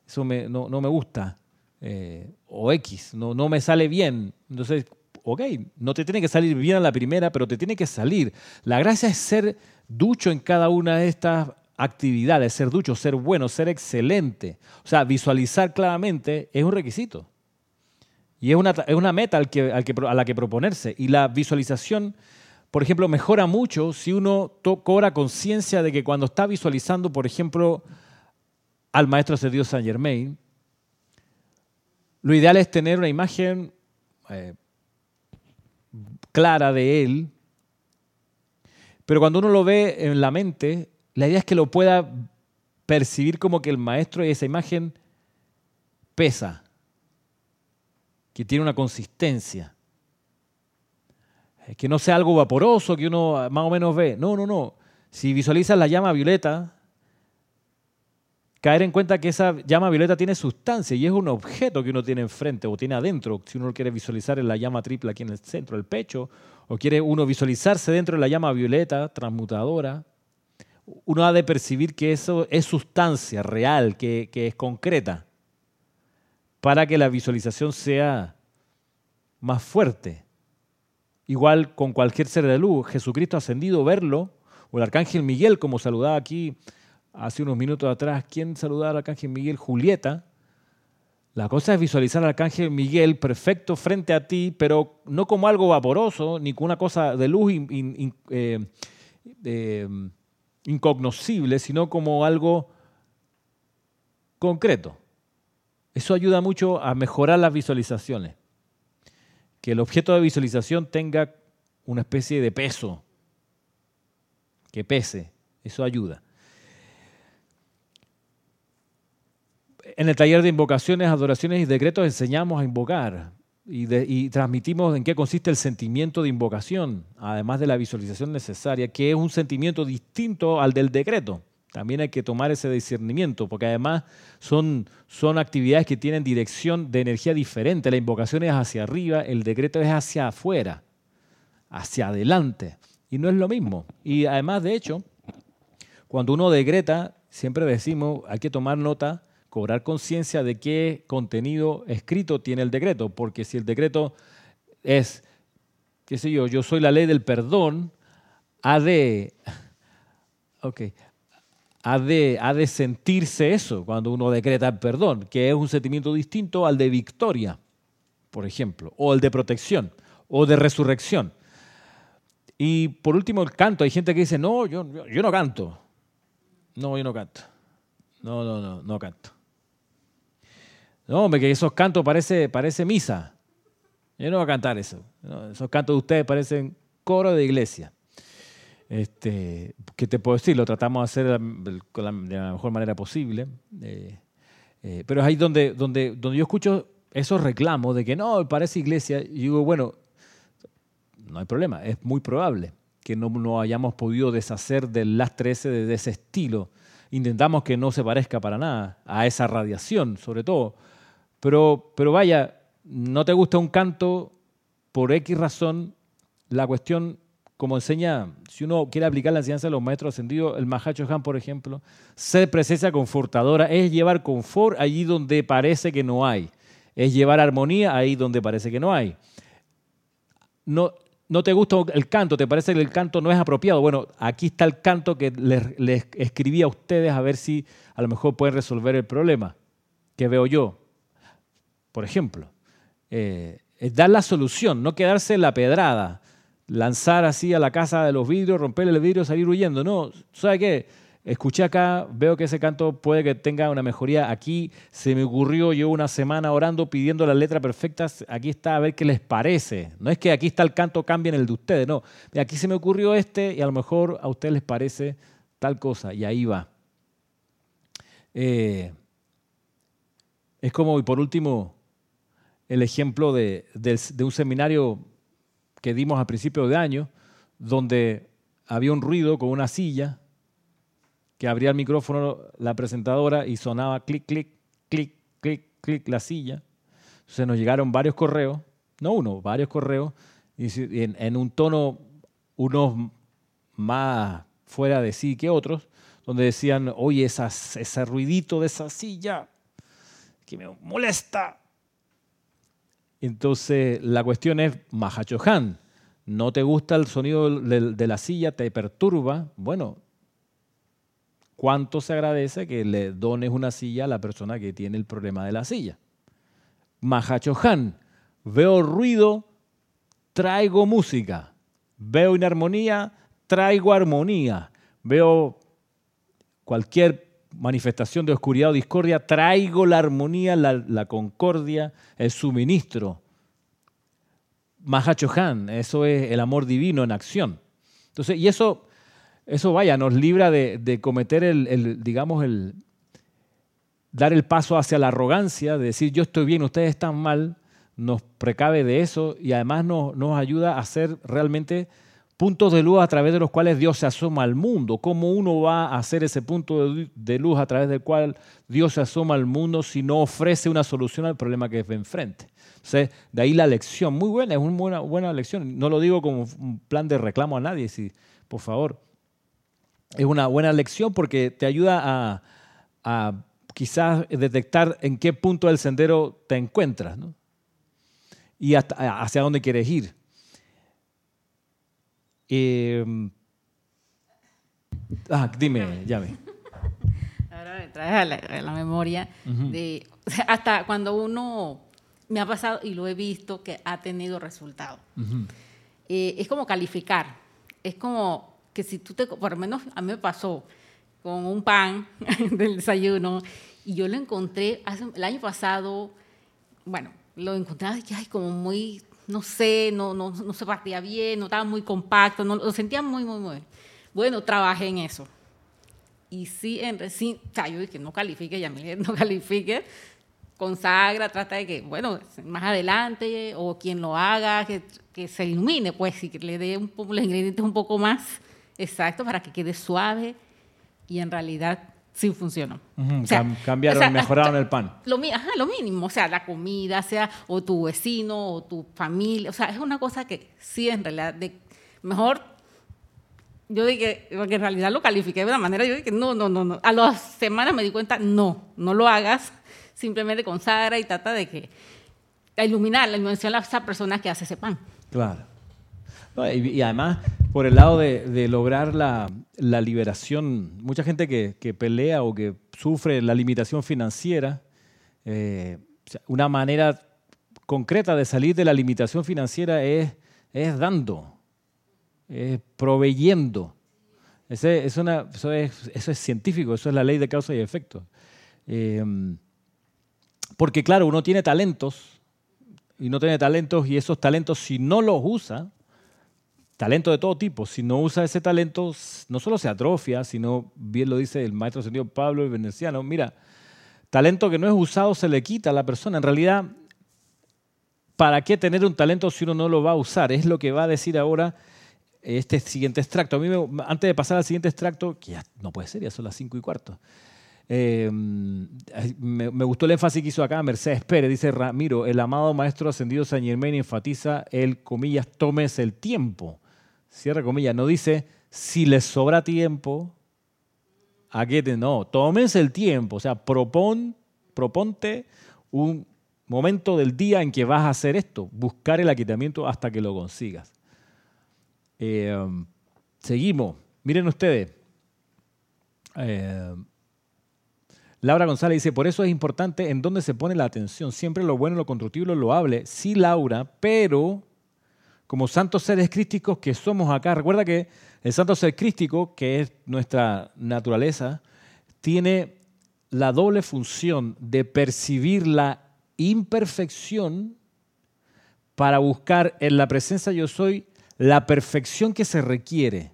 Eso no, me gusta. Eh, o X, no, no me sale bien. Entonces, ok, no te tiene que salir bien a la primera, pero te tiene que salir. La gracia es ser ducho en cada una de estas actividades, ser ducho, ser bueno, ser excelente. O sea, visualizar claramente es un requisito. Y es una, es una meta a la que proponerse. Y la visualización por ejemplo, mejora mucho si uno cobra conciencia de que cuando está visualizando, por ejemplo, al maestro de Dios Saint Germain, lo ideal es tener una imagen eh, clara de él, pero cuando uno lo ve en la mente, la idea es que lo pueda percibir como que el maestro y esa imagen pesa, que tiene una consistencia que no sea algo vaporoso que uno más o menos ve. No, no, no. Si visualizas la llama violeta, caer en cuenta que esa llama violeta tiene sustancia y es un objeto que uno tiene enfrente o tiene adentro. Si uno quiere visualizar en la llama triple aquí en el centro del pecho, o quiere uno visualizarse dentro de la llama violeta transmutadora, uno ha de percibir que eso es sustancia real, que es concreta, para que la visualización sea más fuerte. Igual con cualquier ser de luz, Jesucristo ascendido, verlo, o el arcángel Miguel, como saludaba aquí hace unos minutos atrás, ¿quién saludaba al arcángel Miguel? Julieta. La cosa es visualizar al arcángel Miguel perfecto frente a ti, pero no como algo vaporoso, ni como una cosa de luz eh, eh, incognoscible, sino como algo concreto. Eso ayuda mucho a mejorar las visualizaciones que el objeto de visualización tenga una especie de peso, que pese, eso ayuda. En el taller de invocaciones, adoraciones y decretos enseñamos a invocar y, transmitimos en qué consiste el sentimiento de invocación, además de la visualización necesaria, que es un sentimiento distinto al del decreto. También hay que tomar ese discernimiento, porque además son, son actividades que tienen dirección de energía diferente. La invocación es hacia arriba, el decreto es hacia afuera, hacia adelante. Y no es lo mismo. Y además, de hecho, cuando uno decreta, siempre decimos, hay que tomar nota, cobrar conciencia de qué contenido escrito tiene el decreto, porque si el decreto es, qué sé yo, yo soy la ley del perdón, ha de, okay, ha de, ha de sentirse eso cuando uno decreta el perdón, que es un sentimiento distinto al de victoria, por ejemplo, o el de protección, o de resurrección. Y por último, el canto. Hay gente que dice, no, yo, no canto. No, yo no canto. No, no, no, no canto. No, hombre, que esos cantos parece, parece misa. Yo no voy a cantar eso. esos cantos de ustedes parecen coro de iglesia. Este, ¿Qué te puedo decir? Lo tratamos de hacer de la, mejor manera posible. Eh, eh, pero es ahí donde, donde, donde yo escucho esos reclamos de que no, parece iglesia. Y digo, bueno, no hay problema. Es muy probable que no, no hayamos podido deshacer del lastre ese de, ese estilo. Intentamos que no se parezca para nada a esa radiación, sobre todo. Pero, pero vaya, no te gusta un canto por X razón, la cuestión, como enseña, si uno quiere aplicar la enseñanza de los maestros ascendidos, el Mahacho Han, por ejemplo, ser presencia confortadora es llevar confort allí donde parece que no hay, es llevar armonía ahí donde parece que no hay. No, no te gusta el canto, te parece que el canto no es apropiado. Bueno, aquí está el canto que les, escribí a ustedes a ver si a lo mejor pueden resolver el problema que veo yo. Por ejemplo, eh, es dar la solución, no quedarse en la pedrada, lanzar así a la casa de los vidrios, romperle el vidrio, salir huyendo. No, ¿sabe qué? escuché acá, veo que ese canto puede que tenga una mejoría. Aquí se me ocurrió, yo una semana orando pidiendo las letras perfectas, aquí está, a ver qué les parece. No es que aquí está el canto, cambien el de ustedes, no. Aquí se me ocurrió este y a lo mejor a ustedes les parece tal cosa y ahí va. Eh, es como, y por último, el ejemplo de, de un seminario que dimos a principios de año, donde había un ruido con una silla que abría el micrófono la presentadora y sonaba clic, clic, clic, clic, clic la silla. Se nos llegaron varios correos, no uno, varios correos, y en, un tono, unos más fuera de sí que otros, donde decían, oye, ese ruidito de esa silla que me molesta. Entonces, la cuestión es, Mahachohan, ¿no te gusta el sonido de la silla? ¿Te perturba? Bueno, ¿Cuánto se agradece que le dones una silla a la persona que tiene el problema de la silla? Mahachohan, veo ruido, traigo música. Veo inarmonía, traigo armonía. Veo cualquier manifestación de oscuridad o discordia, traigo la armonía, la, concordia, el suministro. Mahachohan, eso es el amor divino en acción. Entonces, y eso eso vaya, nos libra de, cometer el, digamos, el dar el paso hacia la arrogancia, de decir yo estoy bien, ustedes están mal, nos precave de eso y además nos, nos ayuda a ser realmente puntos de luz a través de los cuales Dios se asoma al mundo. ¿Cómo uno va a hacer ese punto de luz a través del cual Dios se asoma al mundo si no ofrece una solución al problema que ve enfrente? Entonces, de ahí la lección. Muy buena, es una buena, buena lección. No lo digo como un plan de reclamo a nadie, si, por favor es una buena lección porque te ayuda a, quizás detectar en qué punto del sendero te encuentras y hacia dónde quieres ir. Em, ah, dime, llame. Ahora me traes a la, memoria de hasta cuando uno me ha pasado y lo he visto que ha tenido resultado. Eh, es como calificar, es como que si tú te, por lo menos a mí me pasó con un pan [LAUGHS] del desayuno y yo lo encontré el año pasado, bueno, lo encontré ay, como muy, no sé, no, no, no se partía bien, no estaba muy compacto, no, lo sentía muy, muy, muy. Bueno, trabajé en eso. Y sí, en, sí, o sea, yo dije, no califique, ya me [LAUGHS] no califique, consagra, trata de que, bueno, más adelante, o quien lo haga, que, que se ilumine, pues, y que le dé un, los ingredientes un poco más Exacto, para que quede suave. y en realidad sí funcionó. cambiaron, mejoraron el pan. Lo, ajá, lo mínimo, o sea, la comida, sea o tu vecino o tu familia, o sea, es una cosa que sí en realidad, de, mejor, yo dije, porque en realidad lo califiqué de una manera, yo dije, no, no, no, no. A las semanas me di cuenta, no, no lo hagas, simplemente consagra y trata de que, iluminar la iluminación a esa persona que hace ese pan. Claro. Y, además, por el lado de, lograr la, liberación, mucha gente que, pelea o que sufre la limitación financiera, eh, una manera concreta de salir de la limitación financiera es, dando, es proveyendo. es una, eso, es, eso, es, científico, eso es la ley de causa y efecto. Eh, porque claro, uno tiene talentos y no tiene talentos y esos talentos si no los usa, talento de todo tipo, si no usa ese talento, no solo se atrofia, sino, bien lo dice el maestro señor Pablo el Veneciano, mira, talento que no es usado se le quita a la persona. En realidad, ¿para qué tener un talento si uno no lo va a usar? Es lo que va a decir ahora este siguiente extracto. A mí, antes de pasar al siguiente extracto, que ya no puede ser, ya son las cinco y cuarto. Eh, me, gustó el énfasis que hizo acá Mercedes Pérez. Dice Ramiro, el amado maestro ascendido San Germain enfatiza el, comillas, tomes el tiempo. Cierra comillas. No dice, si les sobra tiempo, ¿a? No, tomes el tiempo. O sea, propon, proponte un momento del día en que vas a hacer esto. Buscar el aquitamiento hasta que lo consigas. Eh, seguimos. Miren ustedes. Eh, Laura González dice, por eso es importante en dónde se pone la atención, siempre lo bueno, lo constructivo, lo loable. Sí, Laura, pero como santos seres crísticos que somos acá, recuerda que el santo ser crístico, que es nuestra naturaleza, tiene la doble función de percibir la imperfección para buscar en la presencia yo soy la perfección que se requiere.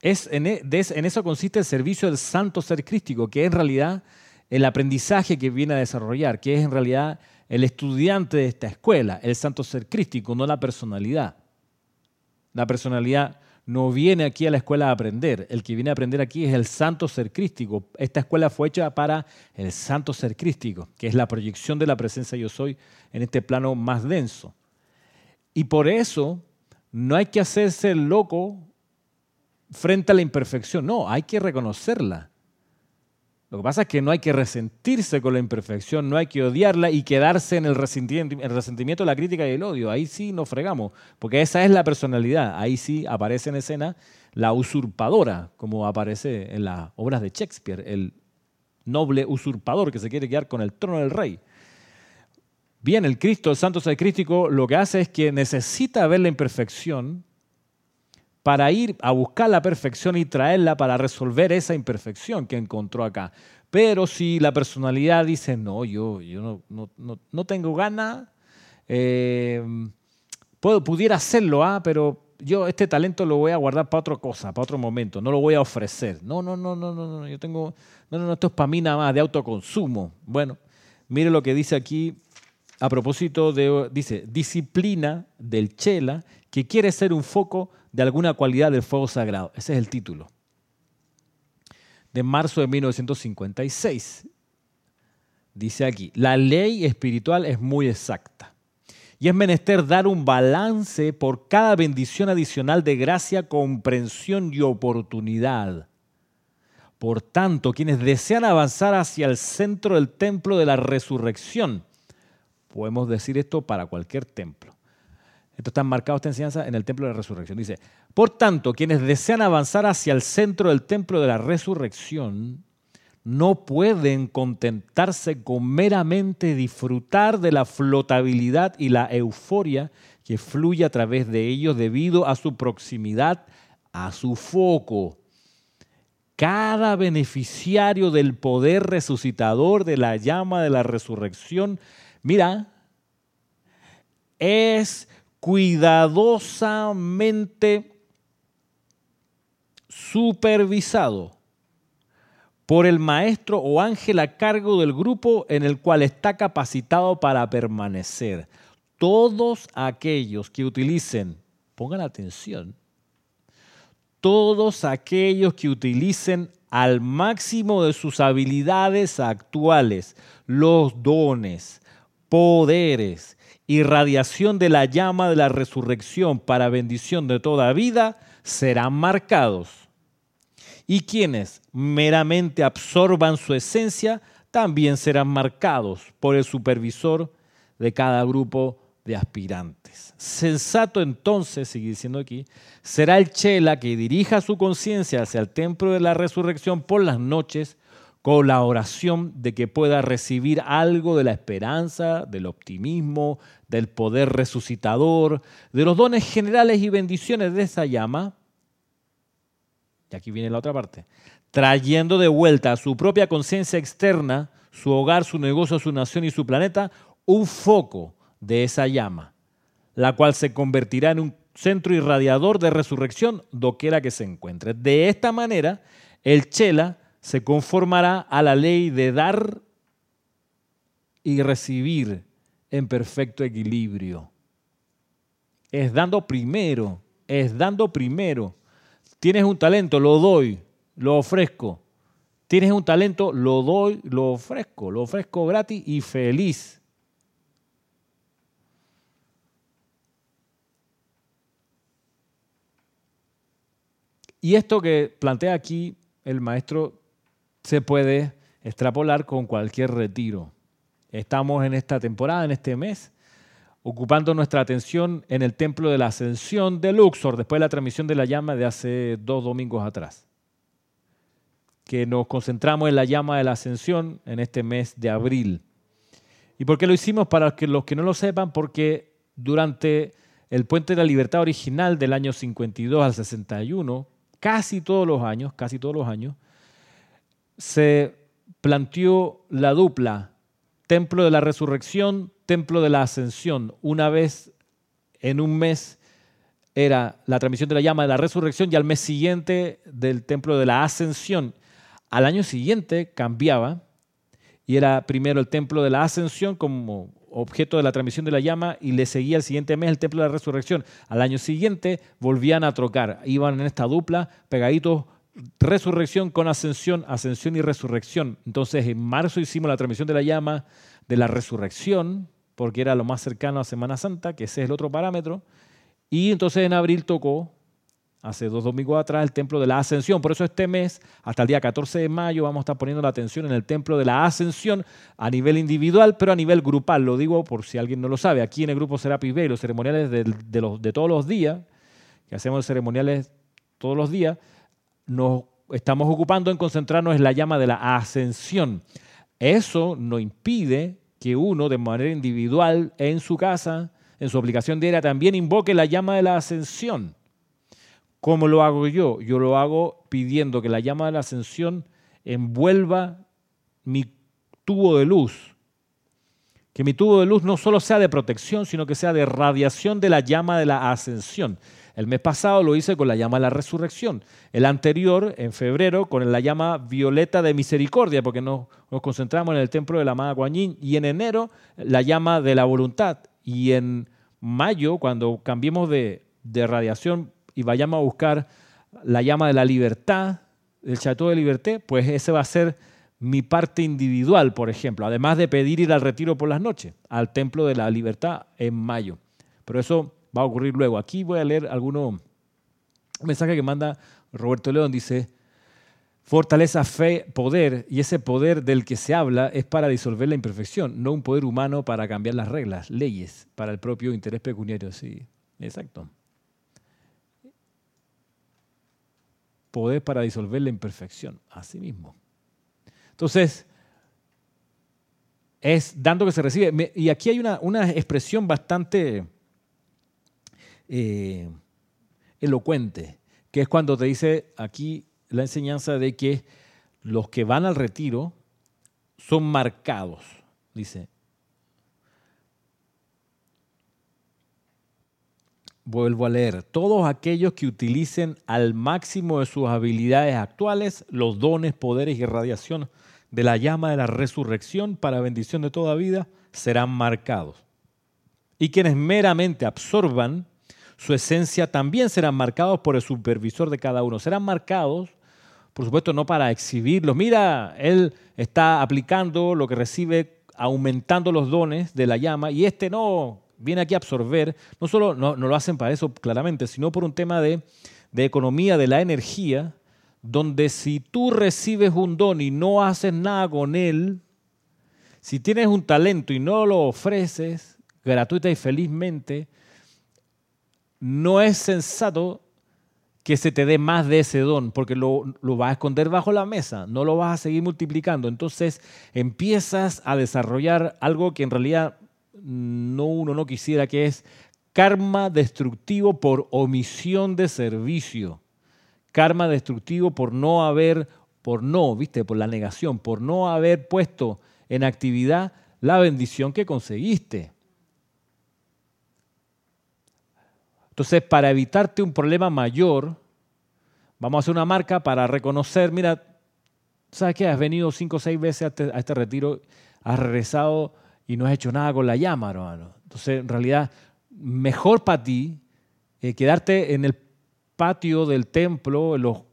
Es, en, e, en, eso consiste el servicio del santo ser crístico, que es en realidad el aprendizaje que viene a desarrollar, que es en realidad el estudiante de esta escuela, el santo ser crístico, no la personalidad. La personalidad no viene aquí a la escuela a aprender, el que viene a aprender aquí es el santo ser crístico. Esta escuela fue hecha para el santo ser crístico, que es la proyección de la presencia yo soy en este plano más denso. Y por eso no hay que hacerse loco frente a la imperfección. No, hay que reconocerla. Lo que pasa es que no hay que resentirse con la imperfección, no hay que odiarla y quedarse en el resentimiento, el resentimiento, la crítica y el odio. Ahí sí nos fregamos, porque esa es la personalidad. Ahí sí aparece en escena la usurpadora, como aparece en las obras de Shakespeare, el noble usurpador que se quiere quedar con el trono del rey. Bien, el Cristo, el santo ser crístico, lo que hace es que necesita ver la imperfección para ir a buscar la perfección y traerla para resolver esa imperfección que encontró acá. Pero si la personalidad dice, no, yo, yo no, no, tengo ganas, eh, puedo, pudiera hacerlo, ah, pero yo este talento lo voy a guardar para otra cosa, para otro momento, no lo voy a ofrecer. No, no, no, no, no, no, yo tengo, no, no, no, esto es para mí nada más, de autoconsumo. Bueno, mire lo que dice aquí a propósito de, dice, disciplina del chela, que quiere ser un foco de alguna cualidad del fuego sagrado. Ese es el título. De marzo de 1956. Dice aquí, la ley espiritual es muy exacta y es menester dar un balance por cada bendición adicional de gracia, comprensión y oportunidad. Por tanto, quienes desean avanzar hacia el centro del templo de la resurrección, podemos decir esto para cualquier templo, esto está marcado, esta enseñanza, en el templo de la resurrección. Dice, por tanto, quienes desean avanzar hacia el centro del templo de la resurrección, no pueden contentarse con meramente disfrutar de la flotabilidad y la euforia que fluye a través de ellos debido a su proximidad a su foco. Cada beneficiario del poder resucitador de la llama de la resurrección, mira, es cuidadosamente supervisado por el maestro o ángel a cargo del grupo en el cual está capacitado para permanecer. Todos aquellos que utilicen, pongan atención, todos aquellos que utilicen al máximo de sus habilidades actuales los dones, poderes y radiación de la llama de la resurrección para bendición de toda vida, serán marcados. Y quienes meramente absorban su esencia, también serán marcados por el supervisor de cada grupo de aspirantes. Sensato entonces, sigue diciendo aquí, será el chela que dirija su conciencia hacia el templo de la resurrección por las noches con la oración de que pueda recibir algo de la esperanza, del optimismo, del poder resucitador, de los dones generales y bendiciones de esa llama. Y aquí viene la otra parte. Trayendo de vuelta a su propia conciencia externa, su hogar, su negocio, su nación y su planeta, un foco de esa llama, la cual se convertirá en un centro irradiador de resurrección doquiera que se encuentre. De esta manera, el Chela se conformará a la ley de dar y recibir en perfecto equilibrio. Es dando primero, es dando primero. Tienes un talento, lo doy, lo ofrezco. Tienes un talento, lo doy, lo ofrezco, lo ofrezco gratis y feliz. Y esto que plantea aquí el maestro se puede extrapolar con cualquier retiro. Estamos en esta temporada, en este mes, ocupando nuestra atención en el Templo de la Ascensión de Luxor, después de la transmisión de la llama de hace dos domingos atrás. Que nos concentramos en la llama de la Ascensión en este mes de abril. ¿Y por qué lo hicimos? Para que los que no lo sepan, porque durante el Puente de la Libertad original del año 52 al 61, casi todos los años, casi todos los años, se planteó la dupla, templo de la resurrección, templo de la ascensión. Una vez en un mes era la transmisión de la llama de la resurrección y al mes siguiente del templo de la ascensión. Al año siguiente cambiaba y era primero el templo de la ascensión como objeto de la transmisión de la llama y le seguía el siguiente mes el templo de la resurrección. Al año siguiente volvían a trocar, iban en esta dupla pegaditos, resurrección con ascensión, ascensión y resurrección. Entonces en marzo hicimos la transmisión de la llama de la resurrección, porque era lo más cercano a Semana Santa, que ese es el otro parámetro. Y entonces en abril tocó hace dos domingos atrás, el templo de la ascensión. Por eso este mes, hasta el día 14 de mayo, vamos a estar poniendo la atención en el templo de la ascensión a nivel individual, pero a nivel grupal. Lo digo por si alguien no lo sabe. Aquí en el grupo Serapis Bay, los ceremoniales de, los, de todos los días, que hacemos ceremoniales todos los días, nos estamos ocupando en concentrarnos en la llama de la ascensión. Eso no impide que uno, de manera individual, en su casa, en su aplicación diaria, también invoque la llama de la ascensión ¿Cómo lo hago yo? Yo lo hago pidiendo que la llama de la ascensión envuelva mi tubo de luz. Que mi tubo de luz no solo sea de protección, sino que sea de radiación de la llama de la ascensión. El mes pasado lo hice con la llama de la resurrección. El anterior, en febrero, con la llama violeta de misericordia, porque nos, concentramos en el templo de la amada Guanyin. Y en enero, la llama de la voluntad. Y en mayo, cuando cambiemos de, de radiación y vayamos a buscar la llama de la libertad, el Chateau de Liberté, pues ese va a ser mi parte individual, por ejemplo, además de pedir ir al retiro por las noches, al Templo de la Libertad en mayo. Pero eso va a ocurrir luego. Aquí voy a leer algunos mensajes que manda Roberto León. Dice, fortaleza, fe, poder, y ese poder del que se habla es para disolver la imperfección, no un poder humano para cambiar las reglas, leyes, para el propio interés pecuniario. Sí, exacto. poder para disolver la imperfección, así mismo. Entonces, es dando que se recibe. Y aquí hay una, una expresión bastante eh, elocuente, que es cuando te dice aquí la enseñanza de que los que van al retiro son marcados, dice, Vuelvo a leer, todos aquellos que utilicen al máximo de sus habilidades actuales los dones, poderes y radiación de la llama de la resurrección para bendición de toda vida serán marcados. Y quienes meramente absorban su esencia también serán marcados por el supervisor de cada uno. Serán marcados, por supuesto, no para exhibirlos. Mira, él está aplicando lo que recibe, aumentando los dones de la llama, y este no viene aquí a absorber. No solo no, lo hacen para eso claramente, sino por un tema de, de economía de la energía, donde si tú recibes un don y no haces nada con él, si tienes un talento y no lo ofreces gratuita y felizmente, no es sensato que se te dé más de ese don, porque lo, vas a esconder bajo la mesa, no lo vas a seguir multiplicando. Entonces empiezas a desarrollar algo que en realidad no uno no quisiera, que es karma destructivo por omisión de servicio. Karma destructivo por no haber, por no, viste, por la negación, por no haber puesto en actividad la bendición que conseguiste. Entonces, para evitarte un problema mayor, vamos a hacer una marca para reconocer, mira, ¿sabes qué? Has venido cinco o seis veces a este, este, retiro, has regresado y no has hecho nada con la llama, hermano. Entonces, en realidad, mejor para ti eh, quedarte en el patio del templo, en los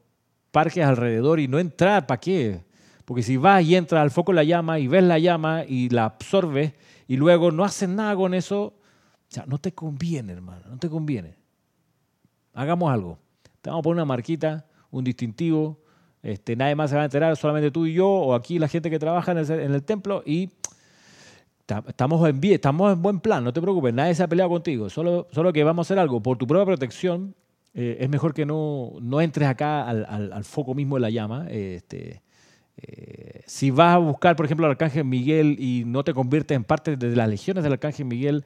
parques alrededor y no entrar, ¿para qué? Porque si vas y entras al foco de la llama y ves la llama y la absorbes y luego no haces nada con eso, o sea, no te conviene, hermano, no te conviene. Hagamos algo. Te vamos a poner una marquita, un distintivo. Este, nadie más se va a enterar, solamente tú y yo, o aquí la gente que trabaja en el, templo, y estamos en, estamos en buen plan, no te preocupes, nadie se ha peleado contigo, solo, solo que vamos a hacer algo por tu propia protección. Eh, es mejor que no, no entres acá al, foco mismo de la llama. Este, eh, si vas a buscar, por ejemplo, al Arcángel Miguel y no te conviertes en parte de las legiones del Arcángel Miguel,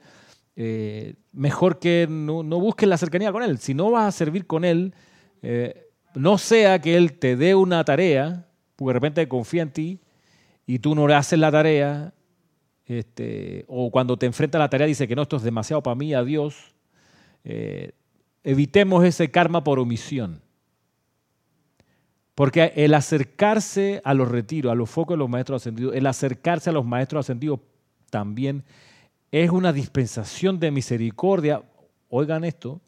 eh, mejor que no, busques la cercanía con Él. Si no vas a servir con Él, eh, no sea que Él te dé una tarea, porque de repente confía en ti y tú no le haces la tarea, este, o cuando te enfrenta a la tarea dice que no, esto es demasiado para mí, adiós. Eh, evitemos ese karma por omisión. Porque el acercarse a los retiros, a los focos de los maestros ascendidos, el acercarse a los maestros ascendidos también es una dispensación de misericordia. Oigan esto,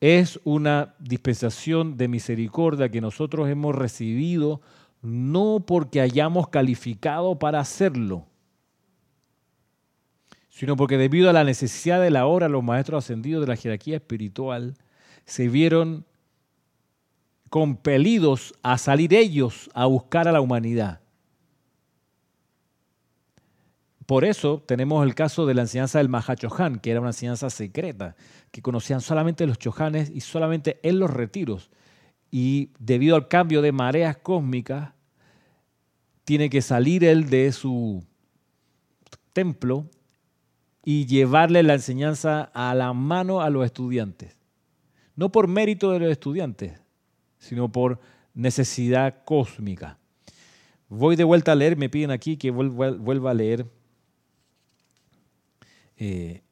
es una dispensación de misericordia que nosotros hemos recibido no porque hayamos calificado para hacerlo, sino porque debido a la necesidad de la hora, los maestros ascendidos de la jerarquía espiritual se vieron compelidos a salir ellos a buscar a la humanidad. Por eso tenemos el caso de la enseñanza del Mahachohan, que era una enseñanza secreta, que conocían solamente los chohanes y solamente en los retiros. Y debido al cambio de mareas cósmicas, tiene que salir él de su templo y llevarle la enseñanza a la mano a los estudiantes. No por mérito de los estudiantes, sino por necesidad cósmica. Voy de vuelta a leer, me piden aquí que vuelva a leer eh,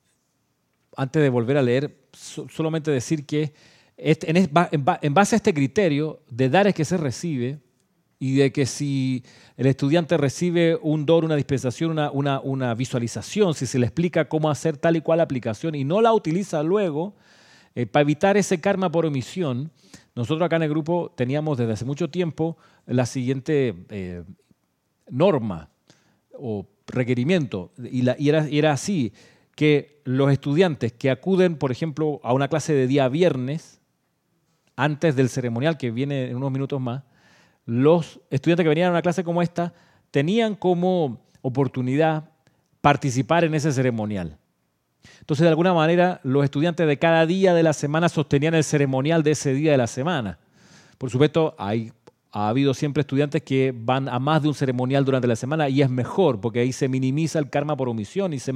antes de volver a leer, solamente decir que en base a este criterio de dar es que se recibe y de que si el estudiante recibe un don, una dispensación, una, visualización, si se le explica cómo hacer tal y cual aplicación y no la utiliza luego, eh, para evitar ese karma por omisión, nosotros acá en el grupo teníamos desde hace mucho tiempo la siguiente eh, norma o requerimiento, y era así que los estudiantes que acuden, por ejemplo, a una clase de día viernes, antes del ceremonial que viene en unos minutos más, los estudiantes que venían a una clase como esta tenían como oportunidad participar en ese ceremonial. Entonces, de alguna manera, los estudiantes de cada día de la semana sostenían el ceremonial de ese día de la semana. Por supuesto, hay ha habido siempre estudiantes que van a más de un ceremonial durante la semana y es mejor porque ahí se minimiza el karma por omisión y se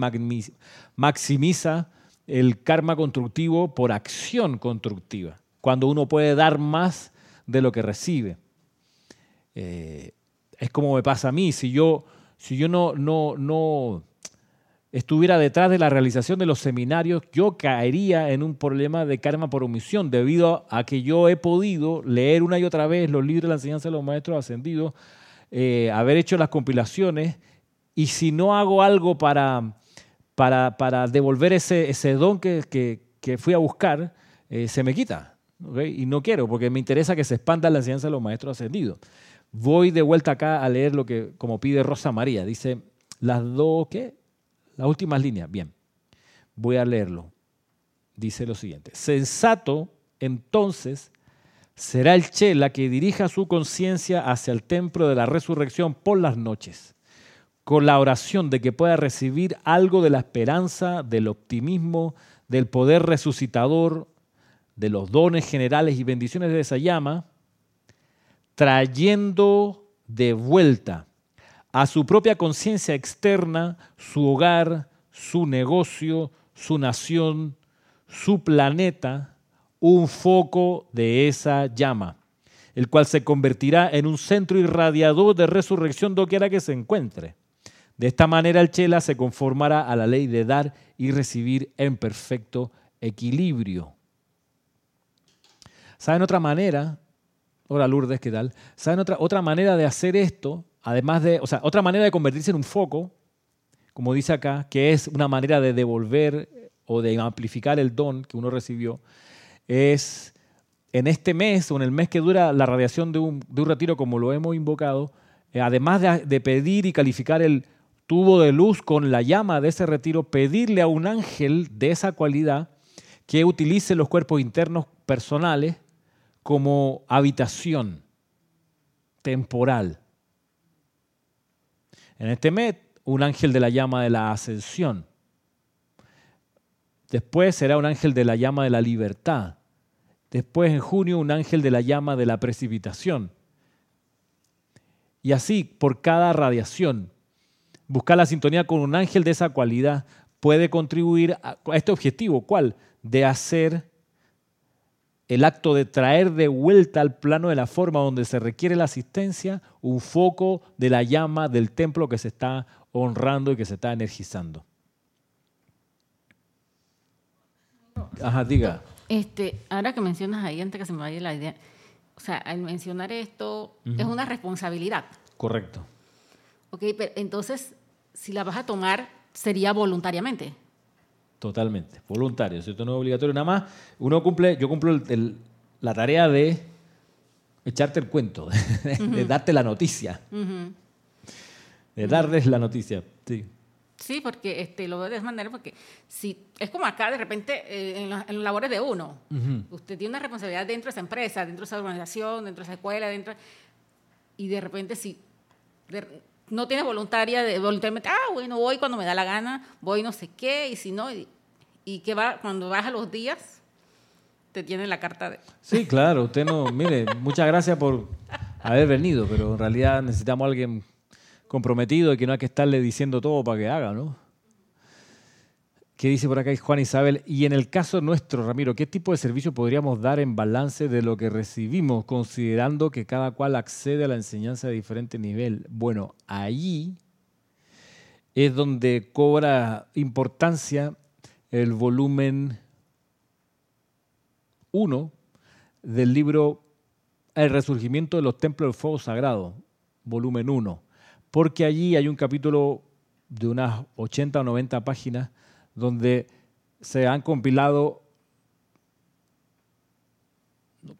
maximiza el karma constructivo por acción constructiva, cuando uno puede dar más de lo que recibe. Eh, es como me pasa a mí, si yo, si yo no, no, no estuviera detrás de la realización de los seminarios, yo caería en un problema de karma por omisión, debido a que yo he podido leer una y otra vez los libros de la enseñanza de los maestros ascendidos, eh, haber hecho las compilaciones, y si no hago algo para, para, devolver ese, ese don que, que, fui a buscar, eh, se me quita. Y no quiero, porque me interesa que se expanda la enseñanza de los maestros ascendidos. Voy de vuelta acá a leer lo que, como pide Rosa María. Dice, las dos, ¿qué? Las últimas líneas. Bien, voy a leerlo. Dice lo siguiente. Sensato, entonces, será el Chela que dirija su conciencia hacia el templo de la resurrección por las noches, con la oración de que pueda recibir algo de la esperanza, del optimismo, del poder resucitador, de los dones generales y bendiciones de esa llama, trayendo de vuelta a su propia conciencia externa su hogar, su negocio, su nación, su planeta, un foco de esa llama, el cual se convertirá en un centro irradiador de resurrección doquiera que se encuentre. De esta manera el Chela se conformará a la ley de dar y recibir en perfecto equilibrio. ¿Saben otra manera? Hola Lourdes, ¿qué tal? ¿Saben otra, otra manera de hacer esto? Además de, o sea, otra manera de convertirse en un foco, como dice acá, que es una manera de devolver o de amplificar el don que uno recibió, es en este mes o en el mes que dura la radiación de un, retiro, como lo hemos invocado, eh, además de, pedir y calificar el tubo de luz con la llama de ese retiro, pedirle a un ángel de esa cualidad que utilice los cuerpos internos personales como habitación temporal. En este mes, un ángel de la llama de la ascensión. Después será un ángel de la llama de la libertad. Después, en junio, un ángel de la llama de la precipitación. Y así, por cada radiación, buscar la sintonía con un ángel de esa cualidad puede contribuir a este objetivo. ¿Cuál? De hacer el acto de traer de vuelta al plano de la forma donde se requiere la asistencia un foco de la llama del templo que se está honrando y que se está energizando. Ajá, diga. Este, ahora que mencionas ahí, antes que se me vaya la idea, o sea, al mencionar esto, es una responsabilidad. Correcto. Ok, pero entonces, si la vas a tomar, sería voluntariamente. Totalmente, voluntario, ¿cierto? No es obligatorio. Nada más, uno cumple, yo cumplo la tarea de echarte el cuento, [LAUGHS] de, darte la noticia. De darles la noticia, sí. Sí, porque este, lo veo de esa manera, porque si es como acá, de repente, eh, en, los, labores de uno, usted tiene una responsabilidad dentro de esa empresa, dentro de esa organización, dentro de esa escuela, dentro y de repente si no tienes voluntaria, de, voluntariamente, ah, bueno, voy cuando me da la gana, voy no sé qué, y si no, y, que va, cuando vas a los días, te tienen la carta de... Sí, claro, usted no, mire, muchas gracias por haber venido, pero en realidad necesitamos a alguien comprometido y que no hay que estarle diciendo todo para que haga, ¿no? ¿Qué dice por acá Juan Isabel? Y en el caso nuestro, Ramiro, ¿qué tipo de servicio podríamos dar en balance de lo que recibimos, considerando que cada cual accede a la enseñanza de diferente nivel? Bueno, ahí es donde cobra importancia el volumen 1 del libro El resurgimiento de los templos del fuego sagrado, volumen 1 porque allí hay un capítulo de unas 80 o 90 páginas donde se han compilado,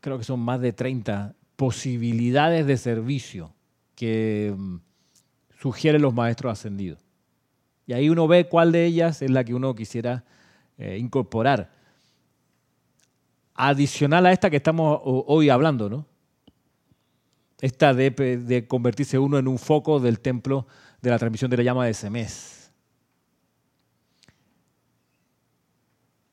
creo que son más de 30 posibilidades de servicio que mm, sugieren los maestros ascendidos. Y ahí uno ve cuál de ellas es la que uno quisiera eh, incorporar. Adicional a esta que estamos hoy hablando, ¿no? esta de, convertirse uno en un foco del templo de la transmisión de la llama de ese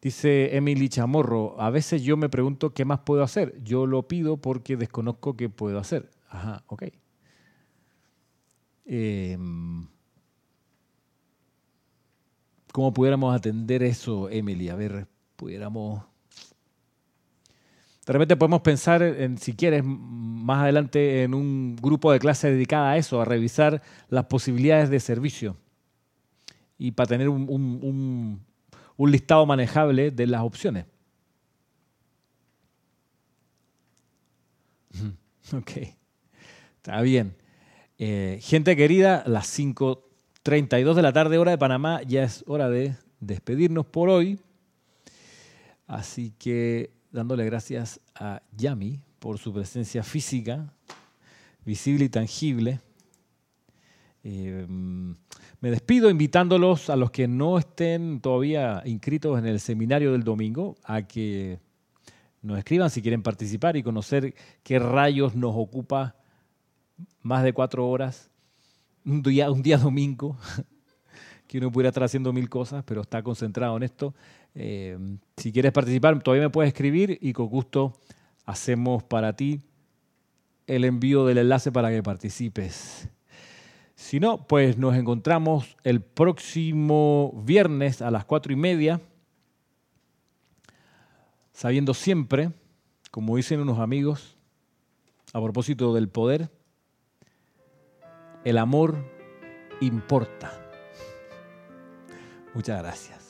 Dice Emily Chamorro, a veces yo me pregunto qué más puedo hacer. Yo lo pido porque desconozco qué puedo hacer. Ajá, ok. Em, ¿Cómo pudiéramos atender eso, Emily? A ver, pudiéramos de repente podemos pensar, en, si quieres, más adelante en un grupo de clase dedicada a eso, a revisar las posibilidades de servicio y para tener un, listado manejable de las opciones. [LAUGHS] Ok, está bien. Eh, gente querida, las 5.32 de la tarde hora de Panamá, ya es hora de despedirnos por hoy. Así que dándole gracias a Yami por su presencia física, visible y tangible. Eh, me despido invitándolos a los que no estén todavía inscritos en el seminario del domingo a que nos escriban si quieren participar y conocer qué rayos nos ocupa más de cuatro horas, un día, un día domingo, [LAUGHS] que uno pudiera estar haciendo mil cosas, pero está concentrado en esto. Eh, si quieres participar, todavía me puedes escribir y con gusto hacemos para ti el envío del enlace para que participes. Si no, pues nos encontramos el próximo viernes a las cuatro y media, sabiendo siempre, como dicen unos amigos, a propósito del poder, el amor importa. Muchas gracias.